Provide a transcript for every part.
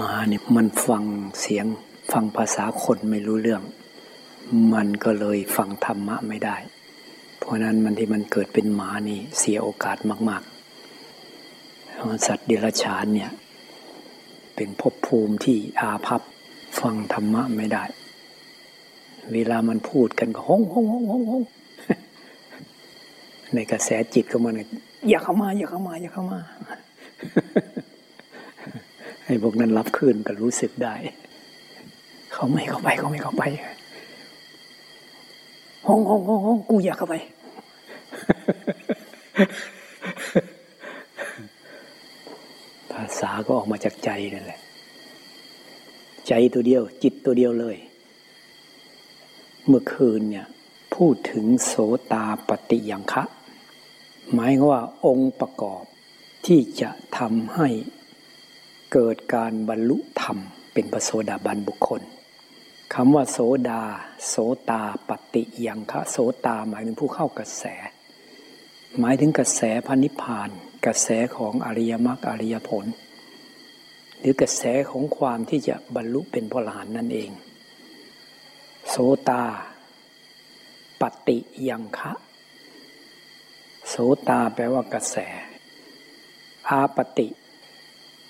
มาเนี่ยมันฟังเสียงฟังภาษาคนไม่รู้เรื่อง มันก็เลยฟังธรรมะไม่ได้ เพราะนั้นมันที่มันเกิดเป็นหมานี่เสียโอกาสมากๆสัตว์เดรัจฉานเนี่ยเป็นภพภูมิที่อาภัพฟังธรรมะไม่ได้ เวลามันพูดกันก็ฮงฮงฮงฮงฮงในกระแสจิตก็มันอย่าเข้ามา อย่าเข้ามา อย่าเข้ามา ให้พวกนั้นรับคืนก็รู้สึกได้ เขาไม่เข้าไปเขาไม่เข้าไปห้องห้องห้องห้องกูอยากเข้าไป ภาษาก็ออกมาจากใจนั่นแหละ ใจตัวเดียว จิตตัวเดียวเลย เมื่อคืนเนี่ย พูดถึงโสตาปฏิยังคะ หมายว่าองค์ประกอบที่จะทำให้ เกิดการบรรลุธรรม เป็นพระโสดาบันบุคคลคำว่าโสดา โสตาปฏิยังคะโสตาหมายถึงผู้เข้ากระแส หมายถึงกระแสพระนิพพาน กระแสของอริยมรรคอริยผล หรือกระแสของความที่จะบรรลุเป็นพระหลานนั่นเอง โสตาปฏิยังคะโสตาแปลว่ากระแส อาปฏิ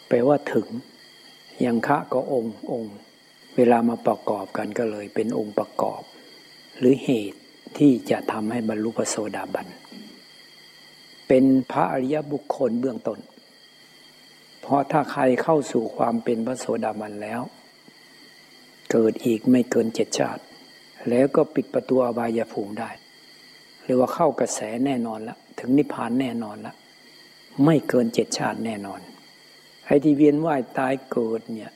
แปลว่าถึง ยังคะก็องค์องค์ เวลามาประกอบกันก็เลยเป็นองค์ประกอบ หรือเหตุที่จะทำให้บรรลุพระโสดาบัน เป็นพระอริยบุคคลเบื้องต้น เพราะถ้าใครเข้าสู่ความเป็นพระโสดาบันแล้ว เกิดอีกไม่เกินเจ็ดชาติ แล้วก็ปิดประตูอบายภูมิได้หรือว่าเข้ากระแสแน่นอนละถึงนิพพานแน่นอนละไม่เกินเจ็ดชาติแน่นอน ไอ้ที่เวียนว่ายตายเกิดเนี่ย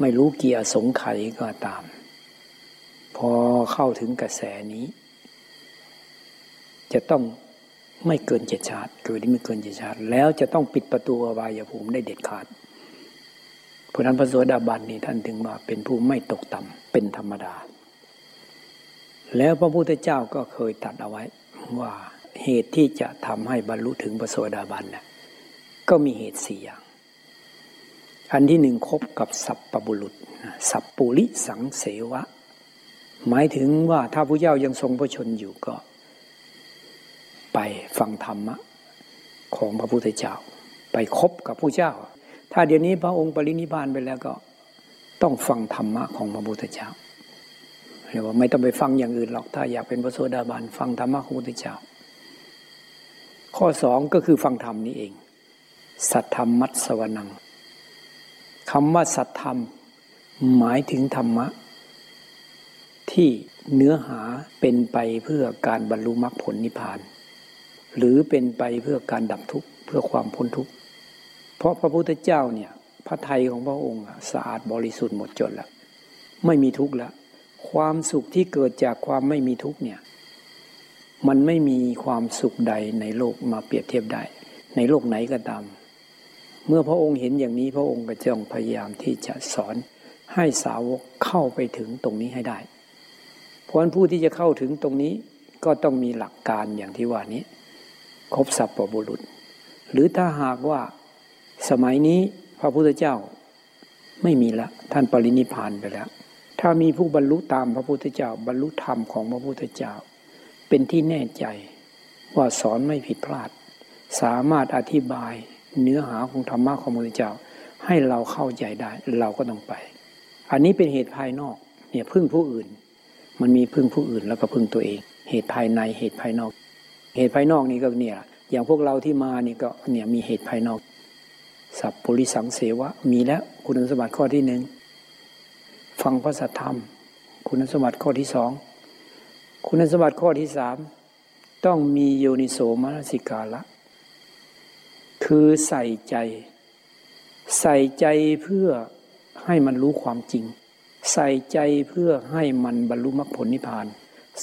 ไม่รู้เกียร์สงไขก็ตาม พอเข้าถึงกระแสนี้ จะต้องไม่เกินเจ็ดชาติเกิดที่ไม่เกินเจ็ดชาติ แล้วจะต้องปิดประตูอบายภูมิได้เด็ดขาดเพราะนั้นพระโสดาบันนี่ท่านถึงมาเป็นผู้ไม่ตกต่ำเป็นธรรมดา แล้วพระพุทธเจ้าก็เคยตัดเอาไว้ว่าเหตุที่จะทำให้บรรลุถึงพระโสดาบันเนะ่ะ ก็มีเหตุสี่อย่าง อันที่หนึ่งคบกับสัพปบุรุษ สัพปุริสังเสวะ หมายถึงว่าถ้าพระเจ้ายังทรงพระชนอยู่ก็ ไปฟังธรรมะของพระพุทธเจ้า ไปคบกับผู้เจ้า ถ้าเดี๋ยวนี้พระองค์ปรินิพานไปแล้วก็ต้องฟังธรรมะของพระพุทธเจ้าเรียกว่าไม่ต้องไปฟังอย่างอื่นหรอกถ้าอยากเป็นพระโสดาบันฟังธรรมะของพระพุทธเจ้า ข้อสองก็คือฟังธรรมนี้เอง สัทธรรมมัตสวนังคำว่าสัทธรรม หมายถึงธรรมะ ที่เนื้อหาเป็นไปเพื่อการบรรลุมรรคผลนิพพาน หรือเป็นไปเพื่อการดับทุกข์เพื่อความพ้นทุกข์เพราะพระพุทธเจ้าเนี่ยพระไทยของพระองค์สะอาดบริสุทธิ์หมดจดแล้วไม่มีทุกข์แล้วความสุขที่เกิดจากความไม่มีทุกข์เนี่ยมันไม่มีความสุขใดในโลกมาเปรียบเทียบได้ ในโลกไหนก็ตาม เมื่อพระองค์เห็นอย่างนี้พระองค์ก็จะพยายามที่จะสอนให้สาวกเข้าไปถึงตรงนี้ให้ได้ เพราะฉะนั้นผู้ที่จะเข้าถึงตรงนี้ก็ต้องมีหลักการอย่างที่ว่านี้ ครบสัพปบุรุษ หรือถ้าหากว่าสมัยนี้พระพุทธเจ้าไม่มีละท่านปรินิพานไปแล้ว ถ้ามีผู้บรรลุตามพระพุทธเจ้า บรรลุธรรมของพระพุทธเจ้า เป็นที่แน่ใจว่าสอนไม่ผิดพลาด สามารถอธิบาย เนื้อหาของธรรมะของพระพุทธเจ้า ให้เราเข้าใจได้ เราก็ต้องไป อันนี้เป็นเหตุภายนอกเนี่ยพึ่งผู้อื่น มันมีพึ่งผู้อื่นแล้วก็พึ่งตัวเอง เหตุภายในเหตุภายนอก เหตุภายนอกนี่ก็เนี่ยอย่างพวกเราที่มานี่ก็เนี่ยมีเหตุภายนอก สัพปริสังเสวะมีแล้วคุณสมบัติข้อที่หนึ่งฟังพระสัทธรรม คุณสมบัติข้อที่สองคุณสมบัติข้อที่สามต้องมีโยนิโสมนสิกาละ คือใส่ใจ ใส่ใจเพื่อให้มันรู้ความจริง ใส่ใจเพื่อให้มันบรรลุมรรคผลนิพพาน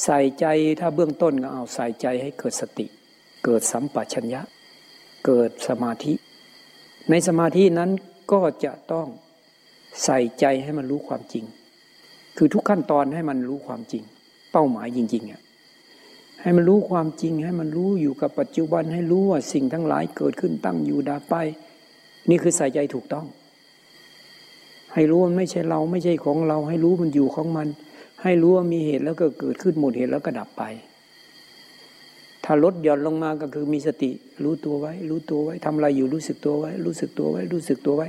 ใส่ใจถ้าเบื้องต้นก็เอาใส่ใจให้เกิดสติ เกิดสัมปชัญญะ เกิดสมาธิ ในสมาธินั้นก็จะต้องใส่ใจให้มันรู้ความจริง คือทุกขั้นตอนให้มันรู้ความจริง เป้าหมายจริงๆอะ ให้มันรู้ความจริงให้มันรู้อยู่กับปัจจุบันให้รู้ว่าสิ่งทั้งหลายเกิดขึ้นตั้งอยู่ดับไป นี่คือใส่ใจถูกต้อง ให้รู้มันไม่ใช่เราไม่ใช่ของเรา ให้รู้มันอยู่ของมัน ให้รู้ว่ามีเหตุแล้วก็เกิดขึ้นหมดเหตุแล้วก็ดับไป ถ้าลดหย่อนลงมาก็คือมีสติ รู้ตัวไว้ รู้ตัวไว้ทำอะไรอยู่รู้สึกตัวไว้ รู้สึกตัวไว้ รู้สึกตัวไว้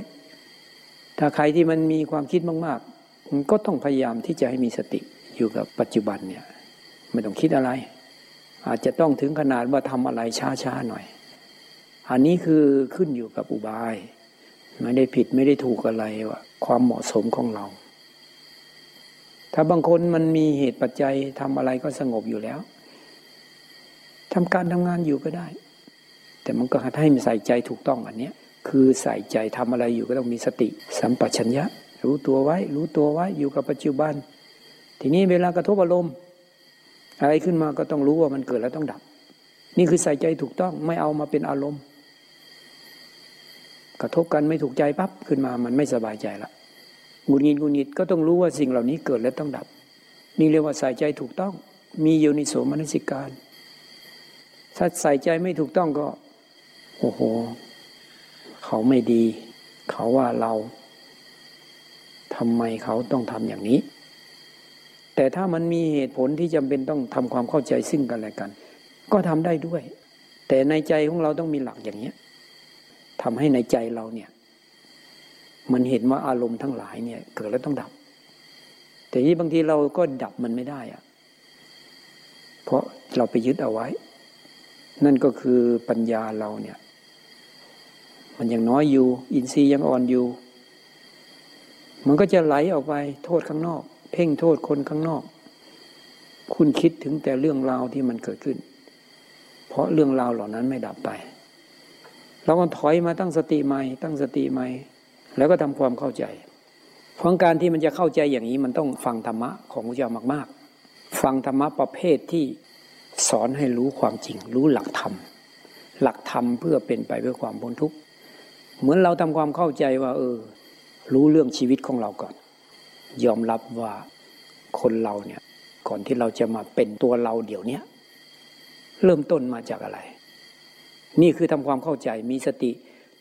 ถ้าใครที่มันมีความคิดมากๆมันก็ต้องพยายามที่จะให้มีสติอยู่กับปัจจุบันเนี่ยไม่ต้องคิดอะไร อาจจะต้องถึงขนาดว่าทำอะไรช้าๆหน่อย อันนี้คือขึ้นอยู่กับอุบาย ไม่ได้ผิดไม่ได้ถูกอะไรว่าความเหมาะสมของเรา ถ้าบางคนมันมีเหตุปัจจัยทำอะไรก็สงบอยู่แล้วทำการทำงานอยู่ก็ได้ แต่มันก็ให้มันใส่ใจถูกต้องอันเนี้ยคือใส่ใจทำอะไรอยู่ก็ต้องมีสติ สัมปชัญญะ รู้ตัวไว้ รู้ตัวไว้อยู่กับปัจจุบัน ทีนี้เวลากระทบอารมณ์ อะไรขึ้นมาก็ต้องรู้ว่ามันเกิดแล้วต้องดับ นี่คือใส่ใจถูกต้องไม่เอามาเป็นอารมณ์ กระทบกันไม่ถูกใจปั๊บขึ้นมามันไม่สบายใจละงุนงิดงุนงิดก็ต้องรู้ว่าสิ่งเหล่านี้เกิดแล้วต้องดับ นี่เรียกว่าใส่ใจถูกต้อง มีโยนิโสมนสิการ ถ้าใส่ใจไม่ถูกต้องก็โอ้โห เขาไม่ดี เขาว่าเราทำไมเขาต้องทำอย่างนี้ แต่ถ้ามันมีเหตุผลที่จำเป็นต้องทำความเข้าใจซึ่งกันและกัน ก็ทำได้ด้วย แต่ในใจของเราต้องมีหลักอย่างนี้ทำให้ในใจเราเนี่ย มันเห็นว่าอารมณ์ทั้งหลายเนี่ย เกิดแล้วต้องดับ แต่ที่บางทีเราก็ดับมันไม่ได้อะเพราะเราไปยึดเอาไว้ นั่นก็คือปัญญาเราเนี่ย มันยังน้อยอยู่ อินทรีย์ยังอ่อนอยู่ มันก็จะไหลออกไปโทษข้างนอก เพ่งโทษคนข้างนอก คุณคิดถึงแต่เรื่องราวที่มันเกิดขึ้น เพราะเรื่องราวเหล่านั้นไม่ดับไปเราก็ถอยมาตั้งสติใหม่ ตั้งสติใหม่ แล้วก็ทำความเข้าใจเพราะการที่มันจะเข้าใจอย่างนี้มันต้องฟังธรรมะของพระเจ้ามาก ๆ ฟังธรรมะประเภทที่สอนให้รู้ความจริง รู้หลักธรรม หลักธรรมเพื่อเป็นไปเพื่อความพ้นทุกข์ เหมือนเราทำความเข้าใจว่า เออ รู้เรื่องชีวิตของเราก่อน ยอมรับว่าคนเราเนี่ย ก่อนที่เราจะมาเป็นตัวเราเดี๋ยวนี้เริ่มต้นมาจากอะไร นี่คือทำความเข้าใจมีสติ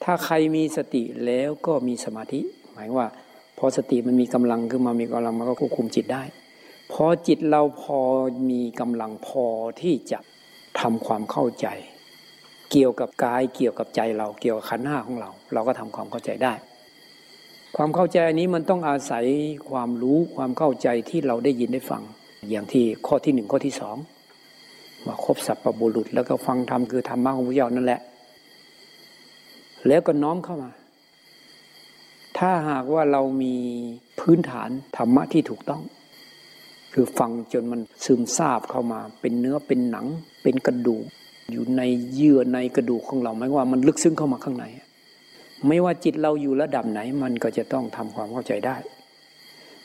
ถ้าใครมีสติแล้วก็มีสมาธิ หมายว่าพอสติมันมีกำลังขึ้นมามีกำลังมันก็ควบคุมจิตได้ พอจิตเราพอมีกำลังพอที่จะทำความเข้าใจ เกี่ยวกับกายเกี่ยวกับใจเราเกี่ยวกับขันห้าของเรา เราก็ทำความเข้าใจได้ ความเข้าใจอันนี้มันต้องอาศัยความรู้ความเข้าใจที่เราได้ยินได้ฟัง อย่างที่ข้อที่หนึ่งข้อที่สองว่าครบสัพพบุรุษ แล้วก็ฟังธรรมคือธรรมะของพระเจ้านั่นแหละ แล้วก็น้อมเข้ามา ถ้าหากว่าเรามีพื้นฐานธรรมะที่ถูกต้อง คือฟังจนมันซึมซาบเข้ามา เป็นเนื้อเป็นหนัง เป็นกระดูก อยู่ในเยื่อในกระดูกของเราไม่ว่ามันลึกซึ้งเข้ามาข้างใน ไม่ว่าจิตเราอยู่ระดับไหน มันก็จะต้องทำความเข้าใจได้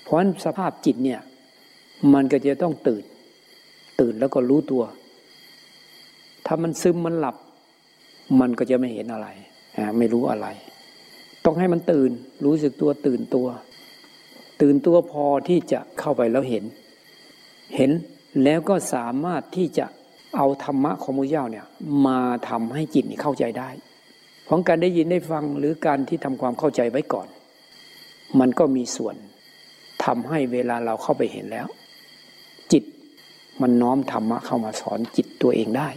เพราะฉะนั้นสภาพจิตเนี่ย มันก็จะต้องตื่น ตื่นแล้วก็รู้ตัว ถ้ามันซึมมันหลับ มันก็จะไม่เห็นอะไรไม่รู้อะไร ต้องให้มันตื่น รู้สึกตัวตื่นตัว ตื่นตัวพอที่จะเข้าไปแล้วเห็น เห็นแล้วก็สามารถที่จะเอาธรรมะของมุเจ้าเนี่ย มาทำให้จิตเข้าใจได้ เพราะการได้ยินได้ฟังหรือการที่ทำความเข้าใจไว้ก่อน มันก็มีส่วนทำให้เวลาเราเข้าไปเห็นแล้ว จิตมันน้อมธรรมะเข้ามาสอนจิตตัวเองได้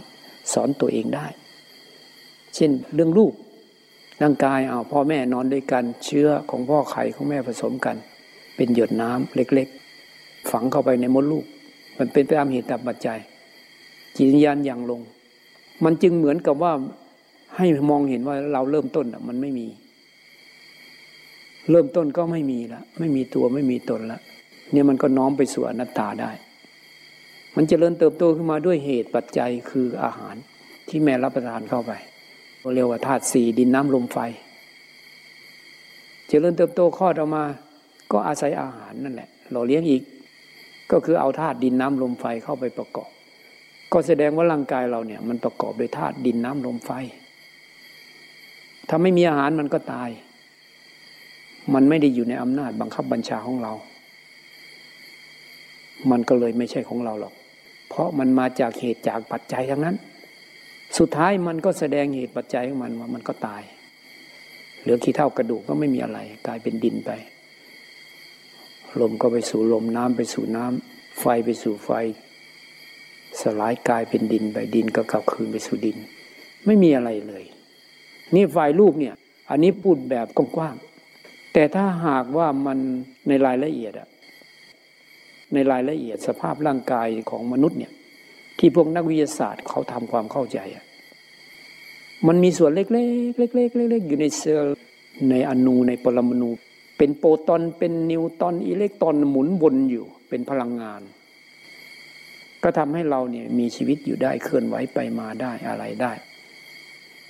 สอนตัวเองได้ เช่นเรื่องลูกร่างกายเอาพ่อแม่นอนด้วยกันเชื้อของพ่อไข่ของแม่ผสมกัน เป็นหยดน้ำเล็กๆ ฝังเข้าไปในมดลูก มันเป็นไปตามเหตุตามปัจจัยจิตวิญญาณอย่างลง มันจึงเหมือนกับว่า ให้มองเห็นว่าเราเริ่มต้นมันไม่มี เริ่มต้นก็ไม่มีละไม่มีตัวไม่มีตนละเนี่ยมันก็น้อมไปสู่อนัตตาได้ มันจเจริญเติบโตขึ้นมาด้วยเหตุปัจจัยคืออาหารที่แม่รับประทานเข้าไปเรียกว่าธาตุสี่ดินน้ำลมไฟจเจริญเติบโตคลอดออกมา ก็อาศัยอาหารนั่นแหละหล่อเลี้ยงอีก ก็คือเอาธาตุดินน้ำลมไฟเข้าไปประกอบ ก็แสดงว่าร่างกายเราเนี่ย มันประกอบด้วยธาตุดินน้ำลมไฟ ถ้าไม่มีอาหารมันก็ตาย มันไม่ได้อยู่ในอำนาจบังคับบัญชาของเรา มันก็เลยไม่ใช่ของเราหรอก เพราะมันมาจากเหตุจากปัจจัยทั้งนั้น สุดท้ายมันก็แสดงเหตุปัจจัยของมันว่ามันก็ตาย เหลือขี้เท่ากระดูกก็ไม่มีอะไร กลายเป็นดินไป ลมก็ไปสู่ลมน้ำไปสู่น้ำไฟไปสู่ไฟ สลายกลายเป็นดินไปดินก็กลับคืนไปสู่ดิน ไม่มีอะไรเลย นี่ไฟรูปเนี่ย อันนี้พูดแบบกว้างๆแต่ถ้าหากว่ามันในรายละเอียดอะในรายละเอียดสภาพร่างกายของมนุษย์เนี่ย ที่พวกนักวิทยาศาสตร์เขาทำความเข้าใจอะมันมีส่วนเล็กๆเล็กๆเล็กๆอยู่ในเซลล์ในอนูในปรมาณูเป็นโปรตอนเป็นนิวตอนอิเล็กตรอนหมุนวนอยู่เป็นพลังงาน ก็ทำให้เราเนี่ยมีชีวิตอยู่ได้เคลื่อนไหวไปมาได้อะไรได้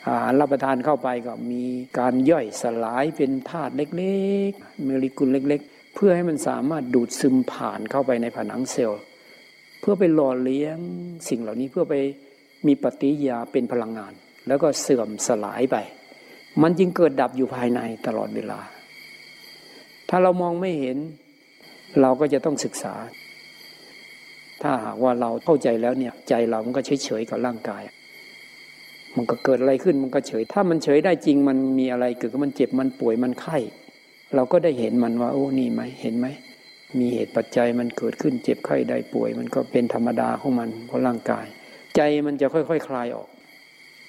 อาหารรับประทานเข้าไปก็มีการย่อยสลายเป็นธาตุเล็กๆโมเลกุลเล็ก ๆ เพื่อให้มันสามารถดูดซึมผ่านเข้าไปในผนังเซลล์ เพื่อไปหล่อเลี้ยงสิ่งเหล่านี้เพื่อไปมีปฏิยาเป็นพลังงาน แล้วก็เสื่อมสลายไป มันจึงเกิดดับอยู่ภายในตลอดเวลา ถ้าเรามองไม่เห็น เราก็จะต้องศึกษา ถ้าหากว่าเราเข้าใจแล้วเนี่ยใจเรามันก็เฉยๆกับร่างกาย มันก็เกิดอะไรขึ้นมันก็เฉย ถ้ามันเฉยได้จริงมันมีอะไรเกิดก็มันเจ็บมันป่วยมันไข้เราก็ได้เห็นมันว่า โอ้นี่ไหมเห็นไหมมีเหตุปัจจัยมันเกิดขึ้นเจ็บไข้ได้ป่วย มันก็เป็นธรรมดาของมันเพราะร่างกาย ใจมันจะค่อยๆคคลายออก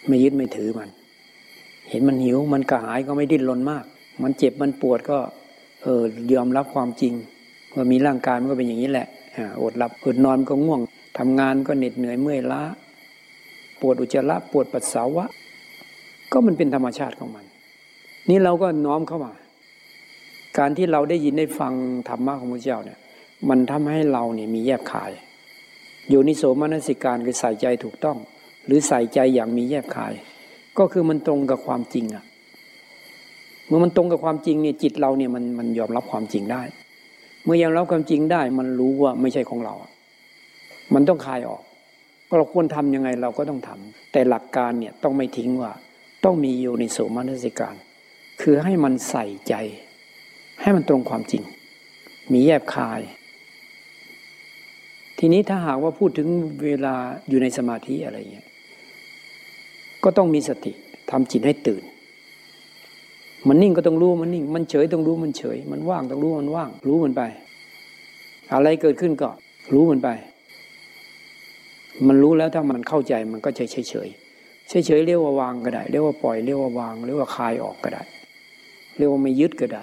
ไม่ยึดไม่ถือมัน เห็นมันหิวมันกระหายก็ไม่ดิ้นรนมาก มันเจ็บมันปวดก็เออยอมรับความจริงว่ามีร่างกายมันก็เป็นอย่างนี้แหละอดหลับอดนอนก็ง่วงทำงานก็เหน็ดเหนื่อยเมื่อยล้า ปวดอุจจาระปวดปัสสาวะ ก็มันเป็นธรรมชาติของมัน นี่เราก็น้อมเข้ามา การที่เราได้ยินได้ฟังธรรมะของพระเจ้าเนี่ย มันทำให้เราเนี่ยมีแยบขายโยนิโสมนสิการคือใส่ใจถูกต้อง หรือใส่ใจอย่างมีแยบขาย ก็คือมันตรงกับความจริงอะเมื่อมันตรงกับความจริงเนี่ยจิตเราเนี่ยมันมันยอมรับความจริงได้ เมื่อยอมรับความจริงได้ มันรู้ว่าไม่ใช่ของเรา มันต้องคลายออก เราควรทำยังไงเราก็ต้องทำแต่หลักการเนี่ยต้องไม่ทิ้งว่า ต้องมีโยนิโสมนสิการ คือให้มันใส่ใจ ให้มันตรงความจริง มีแยบคาย ทีนี้ถ้าหากว่าพูดถึงเวลาอยู่ในสมาธิอะไรเงี้ยก็ต้องมีสติทำจิตให้ตื่น มันนิ่งก็ต้องรู้มันนิ่ง มันเฉยต้องรู้มันเฉย มันว่างต้องรู้มันว่าง รู้มันไป อะไรเกิดขึ้นก็รู้มันไป มันรู้แล้วถ้ามันเข้าใจมันก็จะเฉยเฉยเฉยเฉยเรียกว่าวางก็ได้เรียกว่าปล่อยเรียกว่าวางเรียกว่าคลายออกก็ได้เรียกว่าไม่ยึดก็ได้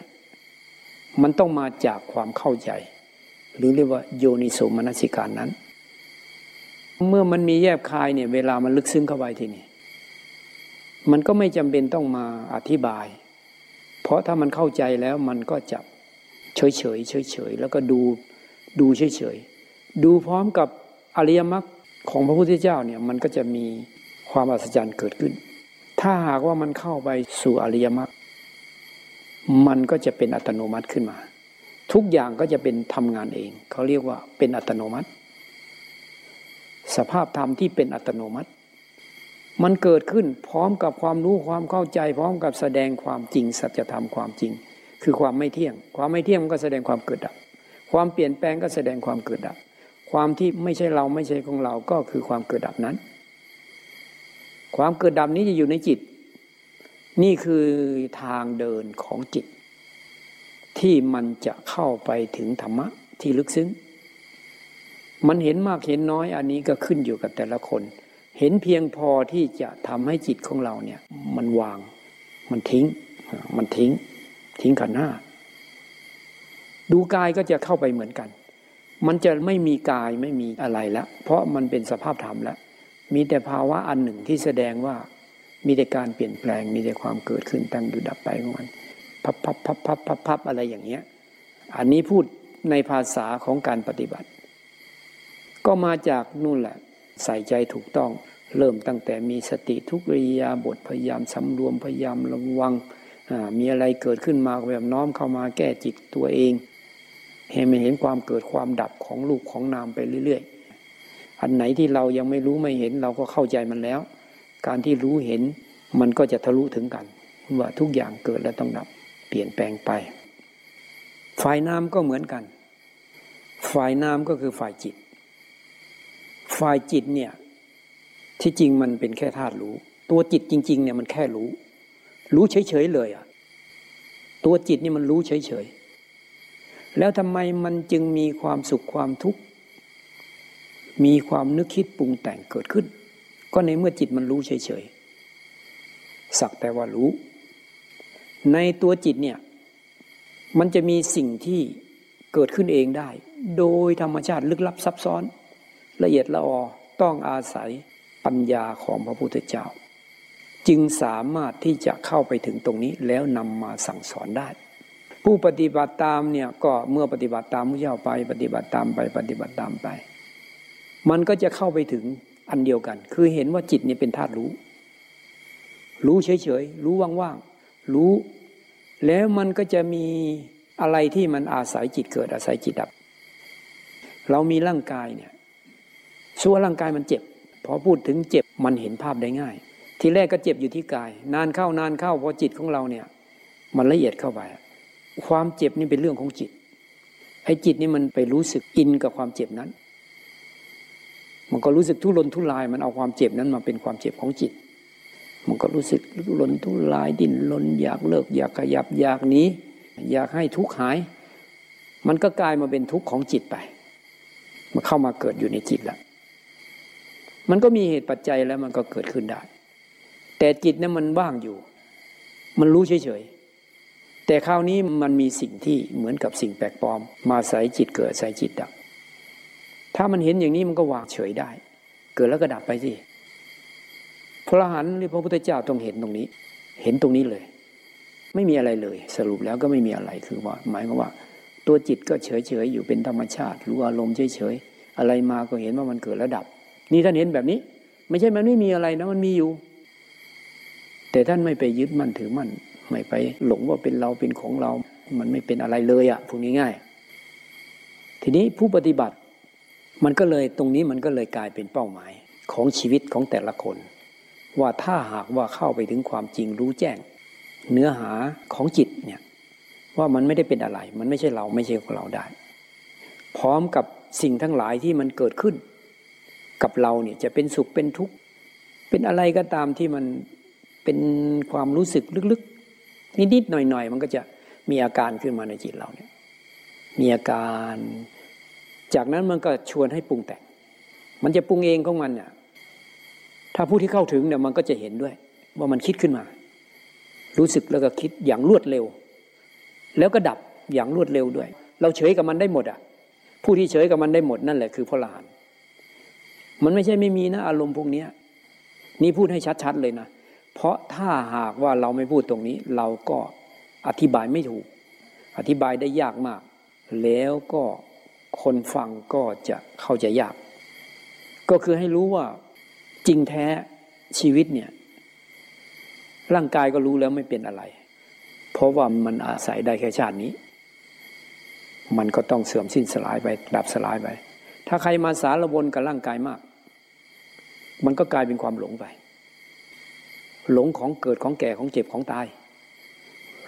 มันต้องมาจากความเข้าใจ หรือเรียกว่าโยนิโสมนสิการนั้น เมื่อมันมีแยบคายเนี่ย เวลามันลึกซึ้งเข้าไปทีนี้มันก็ไม่จำเป็นต้องมาอธิบาย เพราะถ้ามันเข้าใจแล้วมันก็จะเฉยเฉยเฉยเฉยแล้วก็ดูดูเฉยเฉยดูพร้อมกับอริยมรรค ของพระพุทธเจ้าเนี่ยมันก็จะมีความอัศจรรย์เกิดขึ้น ถ้าหากว่ามันเข้าไปสู่อริยมรรคมันก็จะเป็นอัตโนมัติขึ้นมา ทุกอย่างก็จะเป็นทำงานเองเขาเรียกว่าเป็นอัตโนมัติ สภาพธรรมที่เป็นอัตโนมัติ มันเกิดขึ้นพร้อมกับความรู้ความเข้าใจ พร้อมกับแสดงความจริงสัจธรรมความจริง คือความไม่เที่ยง ความไม่เที่ยงมันก็แสดงความเกิดดับความเปลี่ยนแปลงก็แสดงความเกิดดับ ความที่ไม่ใช่เราไม่ใช่ของเราก็คือความเกิดดับนั้น ความเกิดดับนี้จะอยู่ในจิต นี่คือทางเดินของจิต ที่มันจะเข้าไปถึงธรรมะที่ลึกซึ้ง มันเห็นมากเห็นน้อยอันนี้ก็ขึ้นอยู่กับแต่ละคน เห็นเพียงพอที่จะทำให้จิตของเราเนี่ย มันวาง มันทิ้ง มันทิ้ง ทิ้งขันหน้า ดูกายก็จะเข้าไปเหมือนกัน มันจะไม่มีกายไม่มีอะไรแล้ว เพราะมันเป็นสภาพธรรมแล้ว มีแต่ภาวะอันหนึ่งที่แสดงว่ามีแต่การเปลี่ยนแปลง มีแต่ความเกิดขึ้นตั้งอยู่ดับไปของมันพับพับพับพับพับพับอะไรอย่างเงี้ย อันนี้พูดในภาษาของการปฏิบัติ ก็มาจากนู่นแหละ ใส่ใจถูกต้อง เริ่มตั้งแต่มีสติทุกริยาบทพยายามสำรวมพยายามระวัง มีอะไรเกิดขึ้นมาแบบน้อมเข้ามาแก้จิตตัวเอง ให้มันเห็นความเกิดความดับของลูกของนามไปเรื่อยๆ อันไหนที่เรายังไม่รู้ไม่เห็นเราก็เข้าใจมันแล้ว การที่รู้เห็นมันก็จะทะลุถึงกัน ว่าทุกอย่างเกิดแล้วต้องดับ เปลี่ยนแปลงไป ฝ่ายน้ำก็เหมือนกัน ฝ่ายน้ำก็คือฝ่ายจิต ฝ่ายจิตเนี่ยที่จริงมันเป็นแค่ธาตุรู้ ตัวจิตจริง ๆ เนี่ยมันแค่รู้ รู้เฉยๆเลยอะตัวจิตนี่มันรู้เฉยๆ แล้วทำไมมันจึงมีความสุขความทุกข์ มีความนึกคิดปรุงแต่งเกิดขึ้น ก็ในเมื่อจิตมันรู้เฉยๆ สักแต่ว่ารู้ ในตัวจิตเนี่ย มันจะมีสิ่งที่เกิดขึ้นเองได้ โดยธรรมชาติลึกลับซับซ้อน ละเอียดละออต้องอาศัยปัญญาของพระพุทธเจ้า จึงสามารถที่จะเข้าไปถึงตรงนี้แล้วนำมาสั่งสอนได้ ผู้ปฏิบัติตามเนี่ยก็เมื่อปฏิบัติตามพระเจ้าไป ปฏิบัติตามไปปฏิบัติตามไป มันก็จะเข้าไปถึงอันเดียวกัน คือเห็นว่าจิตเนี่ยเป็นธาตุรู้ รู้เฉยๆรู้ว่างๆรู้ แล้วมันก็จะมีอะไรที่มันอาศัยจิตเกิดอาศัยจิตดับ เรามีร่างกายเนี่ยชั่วร่างกายมันเจ็บ พอพูดถึงเจ็บมันเห็นภาพได้ง่าย ทีแรกก็เจ็บอยู่ที่กาย นานเข้านานเข้าพอจิตของเราเนี่ย มันละเอียดเข้าไป ความเจ็บนี่เป็นเรื่องของจิตไอ้จิตนี่มันไปรู้สึกอินกับความเจ็บนั้น มันก็รู้สึกทุรนทุราย มันเอาความเจ็บนั้นมาเป็นความเจ็บของจิต มันก็รู้สึกทุรนทุรายดิ้นรนอยากเลิก อยากขยับอยากหนีอยากให้ทุกข์หาย มันก็กลายมาเป็นทุกข์ของจิตไป มันเข้ามาเกิดอยู่ในจิตแล้วมันก็มีเหตุปัจจัยแล้วมันก็เกิดขึ้นได้ แต่จิตนั้นมันว่างอยู่ มันรู้เฉยๆ แต่คราวนี้มันมีสิ่งที่เหมือนกับสิ่งแปลกปลอม มาใส่จิตเกิดใส่จิตดับ ถ้ามันเห็นอย่างนี้มันก็วางเฉยได้ เกิดแล้วก็ดับไปสิพระหันหรือพระพุทธเจ้าต้องเห็นตรงนี้ เห็นตรงนี้เลย ไม่มีอะไรเลย สรุปแล้วก็ไม่มีอะไรคือว่า หมายความว่า ตัวจิตก็เฉยๆอยู่เป็นธรรมชาติรู้อารมณ์เฉยๆอะไรมาก็เห็นว่ามันเกิดแล้วดับ นี่ท่านเห็นแบบนี้ ไม่ใช่มันไม่มีอะไรนะมันมีอยู่ แต่ท่านไม่ไปยึดมั่นถือมั่น ไม่ไปหลงว่าเป็นเราเป็นของเรา มันไม่เป็นอะไรเลยอะพูดง่ายๆทีนี้ผู้ปฏิบัติมันก็เลยตรงนี้มันก็เลยกลายเป็นเป้าหมายของชีวิตของแต่ละคน ว่าถ้าหากว่าเข้าไปถึงความจริงรู้แจ้ง เนื้อหาของจิตเนี่ยว่ามันไม่ได้เป็นอะไร มันไม่ใช่เราไม่ใช่ของเราได้ พร้อมกับสิ่งทั้งหลายที่มันเกิดขึ้น กับเราเนี่ยจะเป็นสุขเป็นทุกข์เป็นอะไรก็ตามที่มันเป็นความรู้สึกลึก นิดๆหน่อยๆ มันก็จะมีอาการขึ้นมาในจิตเราเนี่ยมีอาการ จากนั้นมันก็ชวนให้ปรุงแต่ง มันจะปรุงเองของมันเนี่ยถ้าผู้ที่เข้าถึงเนี่ยมันก็จะเห็นด้วย ว่ามันคิดขึ้นมา รู้สึกแล้วก็คิดอย่างรวดเร็ว แล้วก็ดับอย่างรวดเร็วด้วย เราเฉยกับมันได้หมดอะ ผู้ที่เฉยกับมันได้หมดนั่นแหละคือพระลาน มันไม่ใช่ไม่มีนะอารมณ์พวกนี้นี่พูดให้ชัดๆเลยนะ เพราะถ้าหากว่าเราไม่พูดตรงนี้ เราก็อธิบายไม่ถูก อธิบายได้ยากมาก แล้วก็คนฟังก็จะเข้าใจยาก ก็คือให้รู้ว่าจริงแท้ชีวิตเนี่ย ร่างกายก็รู้แล้วไม่เป็นอะไร เพราะว่ามันอาศัยได้แค่ชาตินี้ มันก็ต้องเสื่อมสิ้นสลายไปดับสลายไป ถ้าใครมาสารวนกับร่างกายมาก มันก็กลายเป็นความหลงไป หลงของเกิดของแก่ของเจ็บของตาย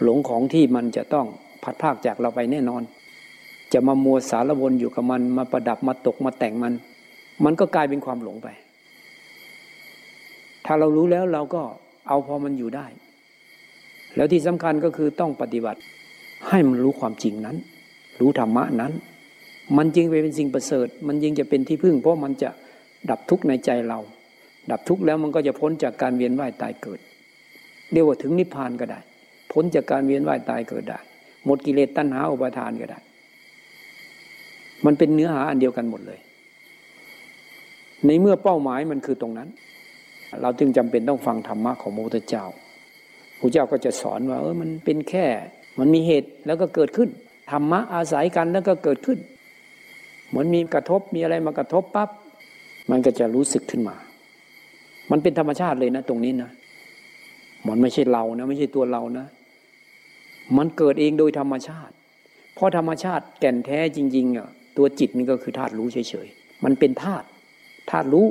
หลงของที่มันจะต้องพัดพากจากเราไปแน่นอน จะมามัวสารวนอยู่กับมันมาประดับมาตกมาแต่งมัน มันก็กลายเป็นความหลงไป ถ้าเรารู้แล้วเราก็เอาพอมันอยู่ได้ แล้วที่สำคัญก็คือต้องปฏิบัติให้มันรู้ความจริงนั้น รู้ธรรมะนั้น มันจึงไปเป็นสิ่งประเสริฐ มันยิ่งจะเป็นที่พึ่ง เพราะมันจะดับทุกข์ในใจเรา ดับทุกข์แล้วมันก็จะพ้นจากการเวียนว่ายตายเกิด เรียกว่าถึงนิพพานก็ได้ พ้นจากการเวียนว่ายตายเกิดได้ หมดกิเลสตัณหาอุปาทานก็ได้ มันเป็นเนื้อหาอันเดียวกันหมดเลย ในเมื่อเป้าหมายมันคือตรงนั้น เราจึงจำเป็นต้องฟังธรรมะของพระพุทธเจ้าพระเจ้าก็จะสอนว่าเออมันเป็นแค่ มันมีเหตุแล้วก็เกิดขึ้นธรรมะอาศัยกันแล้วก็เกิดขึ้น เหมือนมีกระทบมีอะไรมากระทบปับ๊บมันก็จะรู้สึกขึ้นมา มันเป็นธรรมชาติเลยนะ ตรงนี้นะมันไม่ใช่เรานะไม่ใช่ตัวเรานะ มันเกิดเองโดยธรรมชาติ เพราะธรรมชาติแก่นแท้จริง ๆอะตัวจิตนี่ก็คือธาตุรู้เฉยๆ มันเป็นธาตุธาตุรู้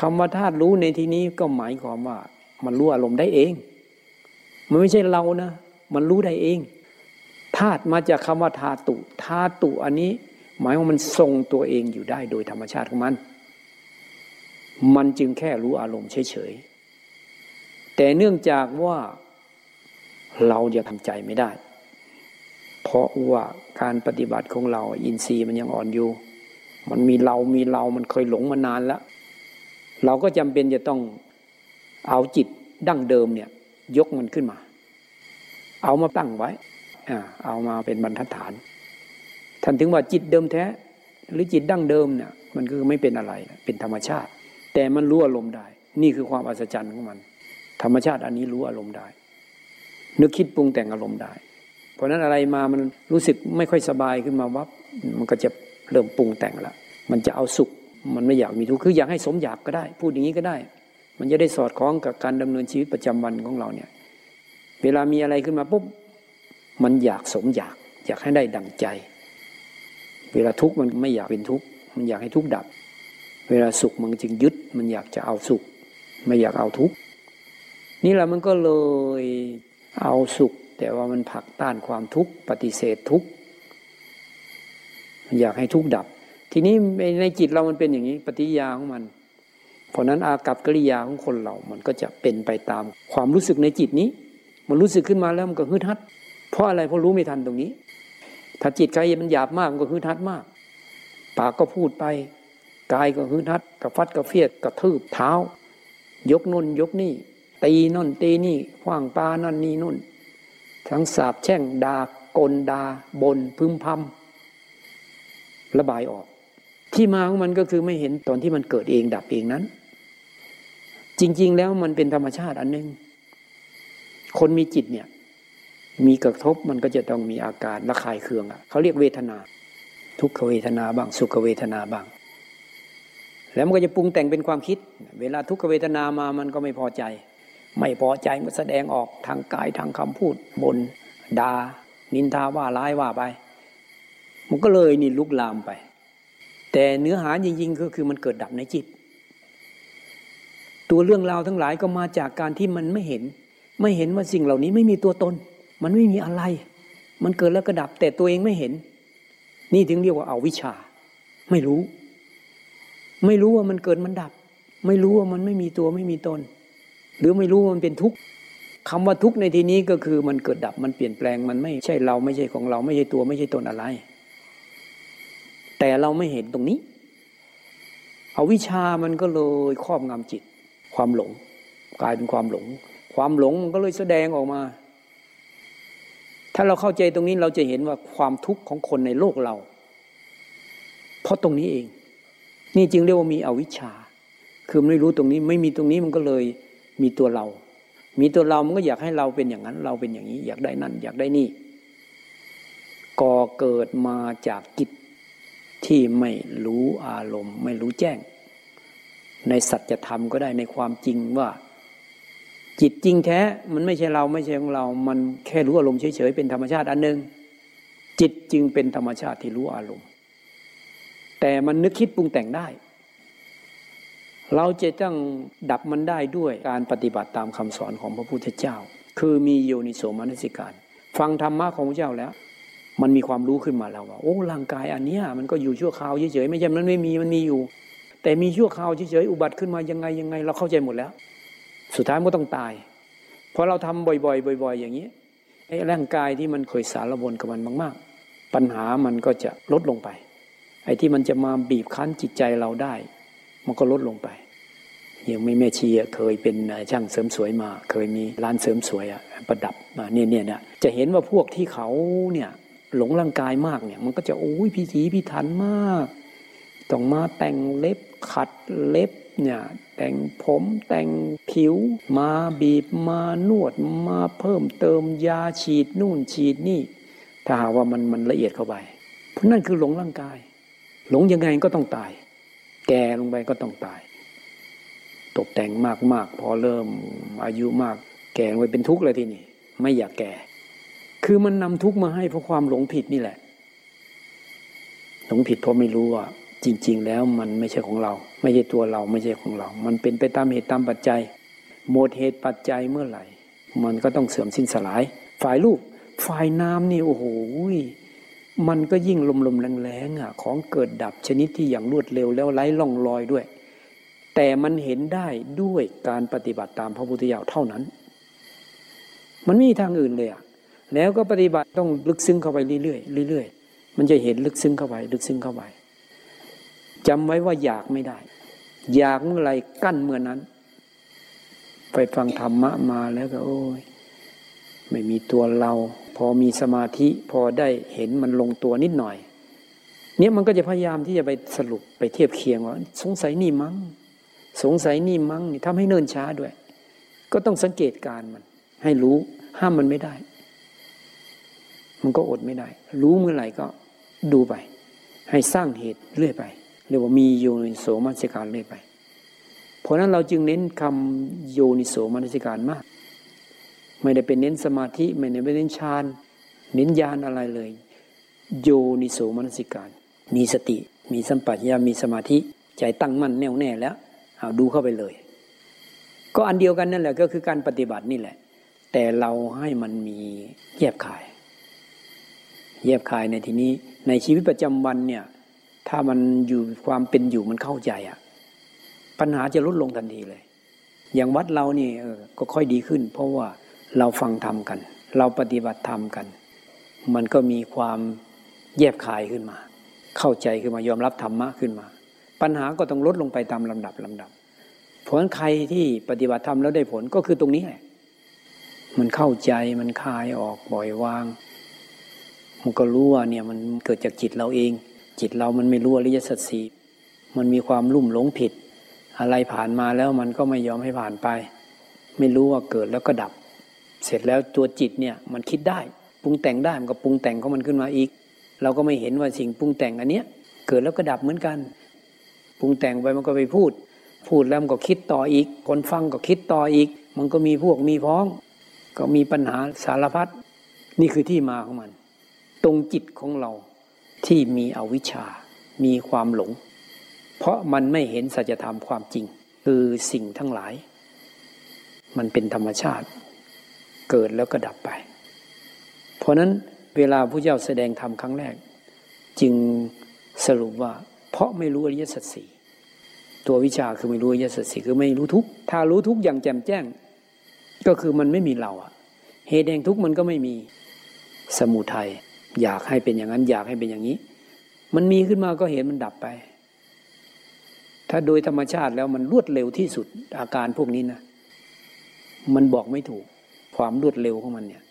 คำว่าธาตุรู้ในที่นี้ก็หมายความว่า มันรู้อารมณ์ได้เอง มันไม่ใช่เรานะ มันรู้ได้เองธาตุมาจากคำว่าธาตุธาตุอันนี้ หมายว่ามันทรงตัวเองอยู่ได้โดยธรรมชาติของมัน มันจึงแค่รู้อารมณ์เฉยๆ แต่เนื่องจากว่าเราจะทำใจไม่ได้ เพราะว่าการปฏิบัติของเราอินทรีย์มันยังอ่อนอยู่ มันมีเรามีเรามันเคยหลงมานานแล้ว เราก็จำเป็นจะต้องเอาจิตดั้งเดิมเนี่ย ยกมันขึ้นมา เอามาตั้งไว้อ่าเอามาเป็นบรรทัดฐาน ท่านถึงว่าจิตเดิมแท้ หรือจิตดั้งเดิมเนี่ยมันคือไม่เป็นอะไร เป็นธรรมชาติ แต่มันรู้อารมณ์ได้ นี่คือความอัศจรรย์ของมัน ธรรมชาติอันนี้รู้อารมณ์ได้ นึกคิดปรุงแต่งอารมณ์ได้ เพราะนั้นอะไรมามันรู้สึกไม่ค่อยสบายขึ้นมาวับมันก็จะเริ่มปรุงแต่งละมันจะเอาสุข มันไม่อยากมีทุกข์คืออยากให้สมอยากก็ได้ พูดอย่างนี้ก็ได้ มันจะได้สอดคล้องกับการดำเนินชีวิตประจำวันของเราเนี่ย เวลามีอะไรขึ้นมาปุ๊บมันอยากสมอยาก อยากให้ได้ดังใจ เวลาทุกข์มันไม่อยากเป็นทุกข์มันอยากให้ทุกข์ดับ เวลาสุขมันจึงยึดมันอยากจะเอาสุข ไม่อยากเอาทุกข์นี่แหละมันก็เลยเอาสุข แต่ว่ามันผลักต้านความทุกข์ปฏิเสธทุกข์มันอยากให้ทุกข์ดับ ทีนี้ในจิตเรามันเป็นอย่างนี้ ปฏิยาของมัน เพราะนั้นอากับกิริยาของคนเรา มันก็จะเป็นไปตามความรู้สึกในจิตนี้ มันรู้สึกขึ้นมาแล้วมันก็ฮึดฮัด เพราะอะไรเพราะรู้ไม่ทันตรงนี้ ถ้าจิตใครมันหยาบมากมันก็ฮึดฮัดมาก ปากก็พูดไป กายก็ฮึดฮัดกระฟัดกระเฟียดกระทืบเท้า ยกนุ่นยกนี่ ตีน่นตีนี่ขว้างปลานั่นนี่นุ่น ทั้งสาบแช่งดากลดาบนพึมพำระบายออก ที่มาของมันก็คือไม่เห็นตอนที่มันเกิดเองดับเองนั้น จริง ๆ แล้วมันเป็นธรรมชาติอันหนึงคนมีจิตเนี่ย มีกระทบมันก็จะต้องมีอาการระคายเคืองอะเขาเรียกเวทนา ทุกขเวทนาบ้าง สุขเวทนาบ้าง แล้วมันก็จะปรุงแต่งเป็นความคิด เวลาทุกขเวทนามามันก็ไม่พอใจ ไม่พอใจมันแสดงออกทางกายทางคำพูดบนดานินทาว่าร้ายว่าไป มันก็เลยนี่ลุกลามไป แต่เนื้อหาจริงๆก็คือมันเกิดดับในจิต ตัวเรื่องราวทั้งหลายก็มาจากการที่มันไม่เห็น ไม่เห็นว่าสิ่งเหล่านี้ไม่มีตัวตน มันไม่มีอะไร มันเกิดแล้วก็ดับแต่ตัวเองไม่เห็น นี่ถึงเรียกว่าเอาวิชา ไม่รู้ ไม่รู้ว่ามันเกิดมันดับ ไม่รู้ว่ามันไม่มีตัวไม่มีตน หรือไม่รู้ว่ามันเป็นทุกข์คำว่าทุกข์ในที่นี้ก็คือมันเกิดดับมันเปลี่ยนแปลงมันไม่ใช่เราไม่ใช่ของเราไม่ใช่ตัวไม่ใช่ตนอะไร แต่เราไม่เห็นตรงนี้เอาวิชามันก็เลยครอบงำจิต ความหลง กลายเป็นความหลง ความหลงมันก็เลยแสดงออกมา ถ้าเราเข้าใจตรงนี้เราจะเห็นว่าความทุกข์ของคนในโลกเรา เพราะตรงนี้เอง นี่จึงเรียกว่ามีอวิชชา คือไม่รู้ตรงนี้ไม่มีตรงนี้มันก็เลยมีตัวเรา มีตัวเรามันก็อยากให้เราเป็นอย่างนั้น เราเป็นอย่างนี้ อยากได้นั่น อยากได้นี่ก่อเกิดมาจากจิตที่ไม่รู้อารมณ์ ไม่รู้แจ้ง ในสัจธรรมก็ได้ในความจริงว่า จิตจริงแท้มันไม่ใช่เราไม่ใช่ของเรา มันแค่รู้อารมณ์เฉยๆเป็นธรรมชาติอันหนึ่งจิตจึงเป็นธรรมชาติที่รู้อารมณ์ แต่มันนึกคิดปรุงแต่งได้ เราจะต้องดับมันได้ด้วยการปฏิบัติตามคำสอนของพระพุทธเจ้า คือมีโยนิโสมนสิการ ฟังธรรมะของพระเจ้าแล้ว มันมีความรู้ขึ้นมาแล้วว่าโอ้ร่างกายอันเนี้ยมันก็อยู่ชั่วคราวเฉยๆไม่ใช่มันไม่มีมันมีอยู่ แต่มีชั่วคราวเฉยๆอุบัติขึ้นมายังไงยังไง เราเข้าใจหมดแล้ว สุดท้ายมันก็ต้องตายเพราะเราทำบ่อยๆ บ่อย ๆ อย่างนี้ไอ้ร่างกายที่มันเคยสารวนกับมันมาก ๆ ปัญหามันก็จะลดลงไป ไอ้ที่มันจะมาบีบคั้นจิตใจเราได้ มันก็ลดลงไปย่างไม่แม่ชีเคยเป็นช่างเสริมสวยมา เคยมีร้านเสริมสวยอะประดับมาเนี่ยเนี่ยเนี่ยจะเห็นว่าพวกที่เขาเนี่ยหลงร่างกายมากเนี่ย มันก็จะโอ้ยพิถีพิถันมาก ต้องมาแต่งเล็บขัดเล็บเนี่ยแต่งผมแต่งผิวมาบีบมานวดมาเพิ่มเติมยาฉีดนู่นฉีดนี่ ถ้าหากว่ามันมันละเอียดเข้าไป เพราะนั่นคือหลงร่างกาย หลงยังไงก็ต้องตาย แก่ลงไปก็ต้องตาย ตกแต่งมากๆ พอเริ่มอายุมาก แก่ลงไปเป็นทุกข์เลยทีนี้ไม่อยากแก่ คือมันนำทุกข์มาให้เพราะความหลงผิดนี่แหละ หลงผิดเพราะไม่รู้ว่า จริง ๆ แล้วมันไม่ใช่ของเรา ไม่ใช่ตัวเราไม่ใช่ของเรา มันเป็นไปตามเหตุตามปัจจัย หมดเหตุปัจจัยเมื่อไหร่ มันก็ต้องเสื่อมสิ้นสลาย ฝ่ายรูปฝ่ายน้ำนี่โอ้โห มันก็ยิ่งลมๆแรงๆอะของเกิดดับชนิดที่อย่างรวดเร็วแล้วไร้ล่องรอยด้วย แต่มันเห็นได้ด้วยการปฏิบัติตามพระพุทธเจ้าเท่านั้น มันไม่มีทางอื่นเลยอะแล้วก็ปฏิบัติต้องลึกซึ้งเข้าไปเรื่อยๆเรื่อยๆมันจะเห็นลึกซึ้งเข้าไป ลึกซึ้งเข้าไปจำไว้ว่าอยากไม่ได้ อยากเมื่อไรกั้นเมื่อนั้น ไปฟังธรรมะมาแล้วก็โอ้ยไม่มีตัวเรา อมีสมาธิพอได้เห็นมันลงตัวนิดหน่อย เนี่ยมันก็จะพยายามที่จะไปสรุปไปเทียบเคียงว่า สงสัยนี่มั้งสงสัยนี่มั้งนี่ทำให้เนิ่นช้าด้วย ก็ต้องสังเกตการมัน ให้รู้ห้ามมันไม่ได้ มันก็อดไม่ได้ รู้เมื่อไหร่ก็ดูไป ให้สร้างเหตุเรื่อยไปเรียกว่ามีโยนิโสมนสิการเรื่อยไป เพราะนั้นเราจึงเน้นคำโยนิโสมนสิการมาก ไม่ได้เป็นเน้นสมาธิ ไม่ได้เป็นเน้นฌานเน้นญาณอะไรเลย โยนิโสมนสิการ มีสติ มีสัมปชัญญะมีสมาธิ ใจตั้งมั่นแน่วแน่แล้วเอาดูเข้าไปเลย ก็อันเดียวกันนั่นแหละก็คือการปฏิบัตินี่แหละ แต่เราให้มันมีแยบขาย แยบคายในที่นี้ในชีวิตประจำวันเนี่ยถ้ามันอยู่ความเป็นอยู่มันเข้าใจอะปัญหาจะลดลงทันทีเลย อย่างวัดเรานี่ก็ค่อยดีขึ้น เพราะว่า เราฟังธรรมกัน เราปฏิบัติธรรมกัน มันก็มีความแยบคายขึ้นมา เข้าใจขึ้นมายอมรับธรรมะขึ้นมา ปัญหาก็ต้องลดลงไปตามลำดับลำดับ ผลใครที่ปฏิบัติธรรมแล้วได้ผลก็คือตรงนี้แหละมันเข้าใจมันคลายออกปล่อยวาง มันก็รู้ว่าเนี่ยมันเกิดจากจิตเราเอง จิตเรามันไม่รู้อริยสัจสีมันมีความลุ่มหลงผิด อะไรผ่านมาแล้วมันก็ไม่ยอมให้ผ่านไป ไม่รู้ว่าเกิดแล้วก็ดับ เสร็จแล้วตัวจิตเนี่ยมันคิดได้ปรุงแต่งได้มันก็ปรุงแต่งของมันขึ้นมาอีก เราก็ไม่เห็นว่าสิ่งปรุงแต่งอันเนี้ยเกิดแล้วก็ดับเหมือนกันปรุงแต่งไปมันก็ไปพูด พูดแล้วมันก็คิดต่ออีก คนฟังก็คิดต่ออีก มันก็มีพวกมีพ้อง ก็มีปัญหาสารพัดนี่คือที่มาของมัน ตรงจิตของเราที่มีอวิชชา มีความหลง เพราะมันไม่เห็นสัจธรรมความจริง คือสิ่งทั้งหลาย มันเป็นธรรมชาติ เกิดแล้วก็ดับไป เพราะนั้นเวลาพระเจ้าแสดงธรรมครั้งแรก จึงสรุปว่า เพราะไม่รู้อริยสัจสี่ตัววิชาคือไม่รู้อริยสัจสี่คือไม่รู้ทุกถ้ารู้ทุกอย่างแจ่มแจ้ง ก็คือมันไม่มีเราอะเหตุแห่งทุกมันก็ไม่มีสมุทัยอยากให้เป็นอย่างนั้น อยากให้เป็นอย่างนี้ มันมีขึ้นมาก็เห็นมันดับไป ถ้าโดยธรรมชาติแล้วมันรวดเร็วที่สุดอาการพวกนี้นะ มันบอกไม่ถูก ความรวดเร็วของมันเนี่ย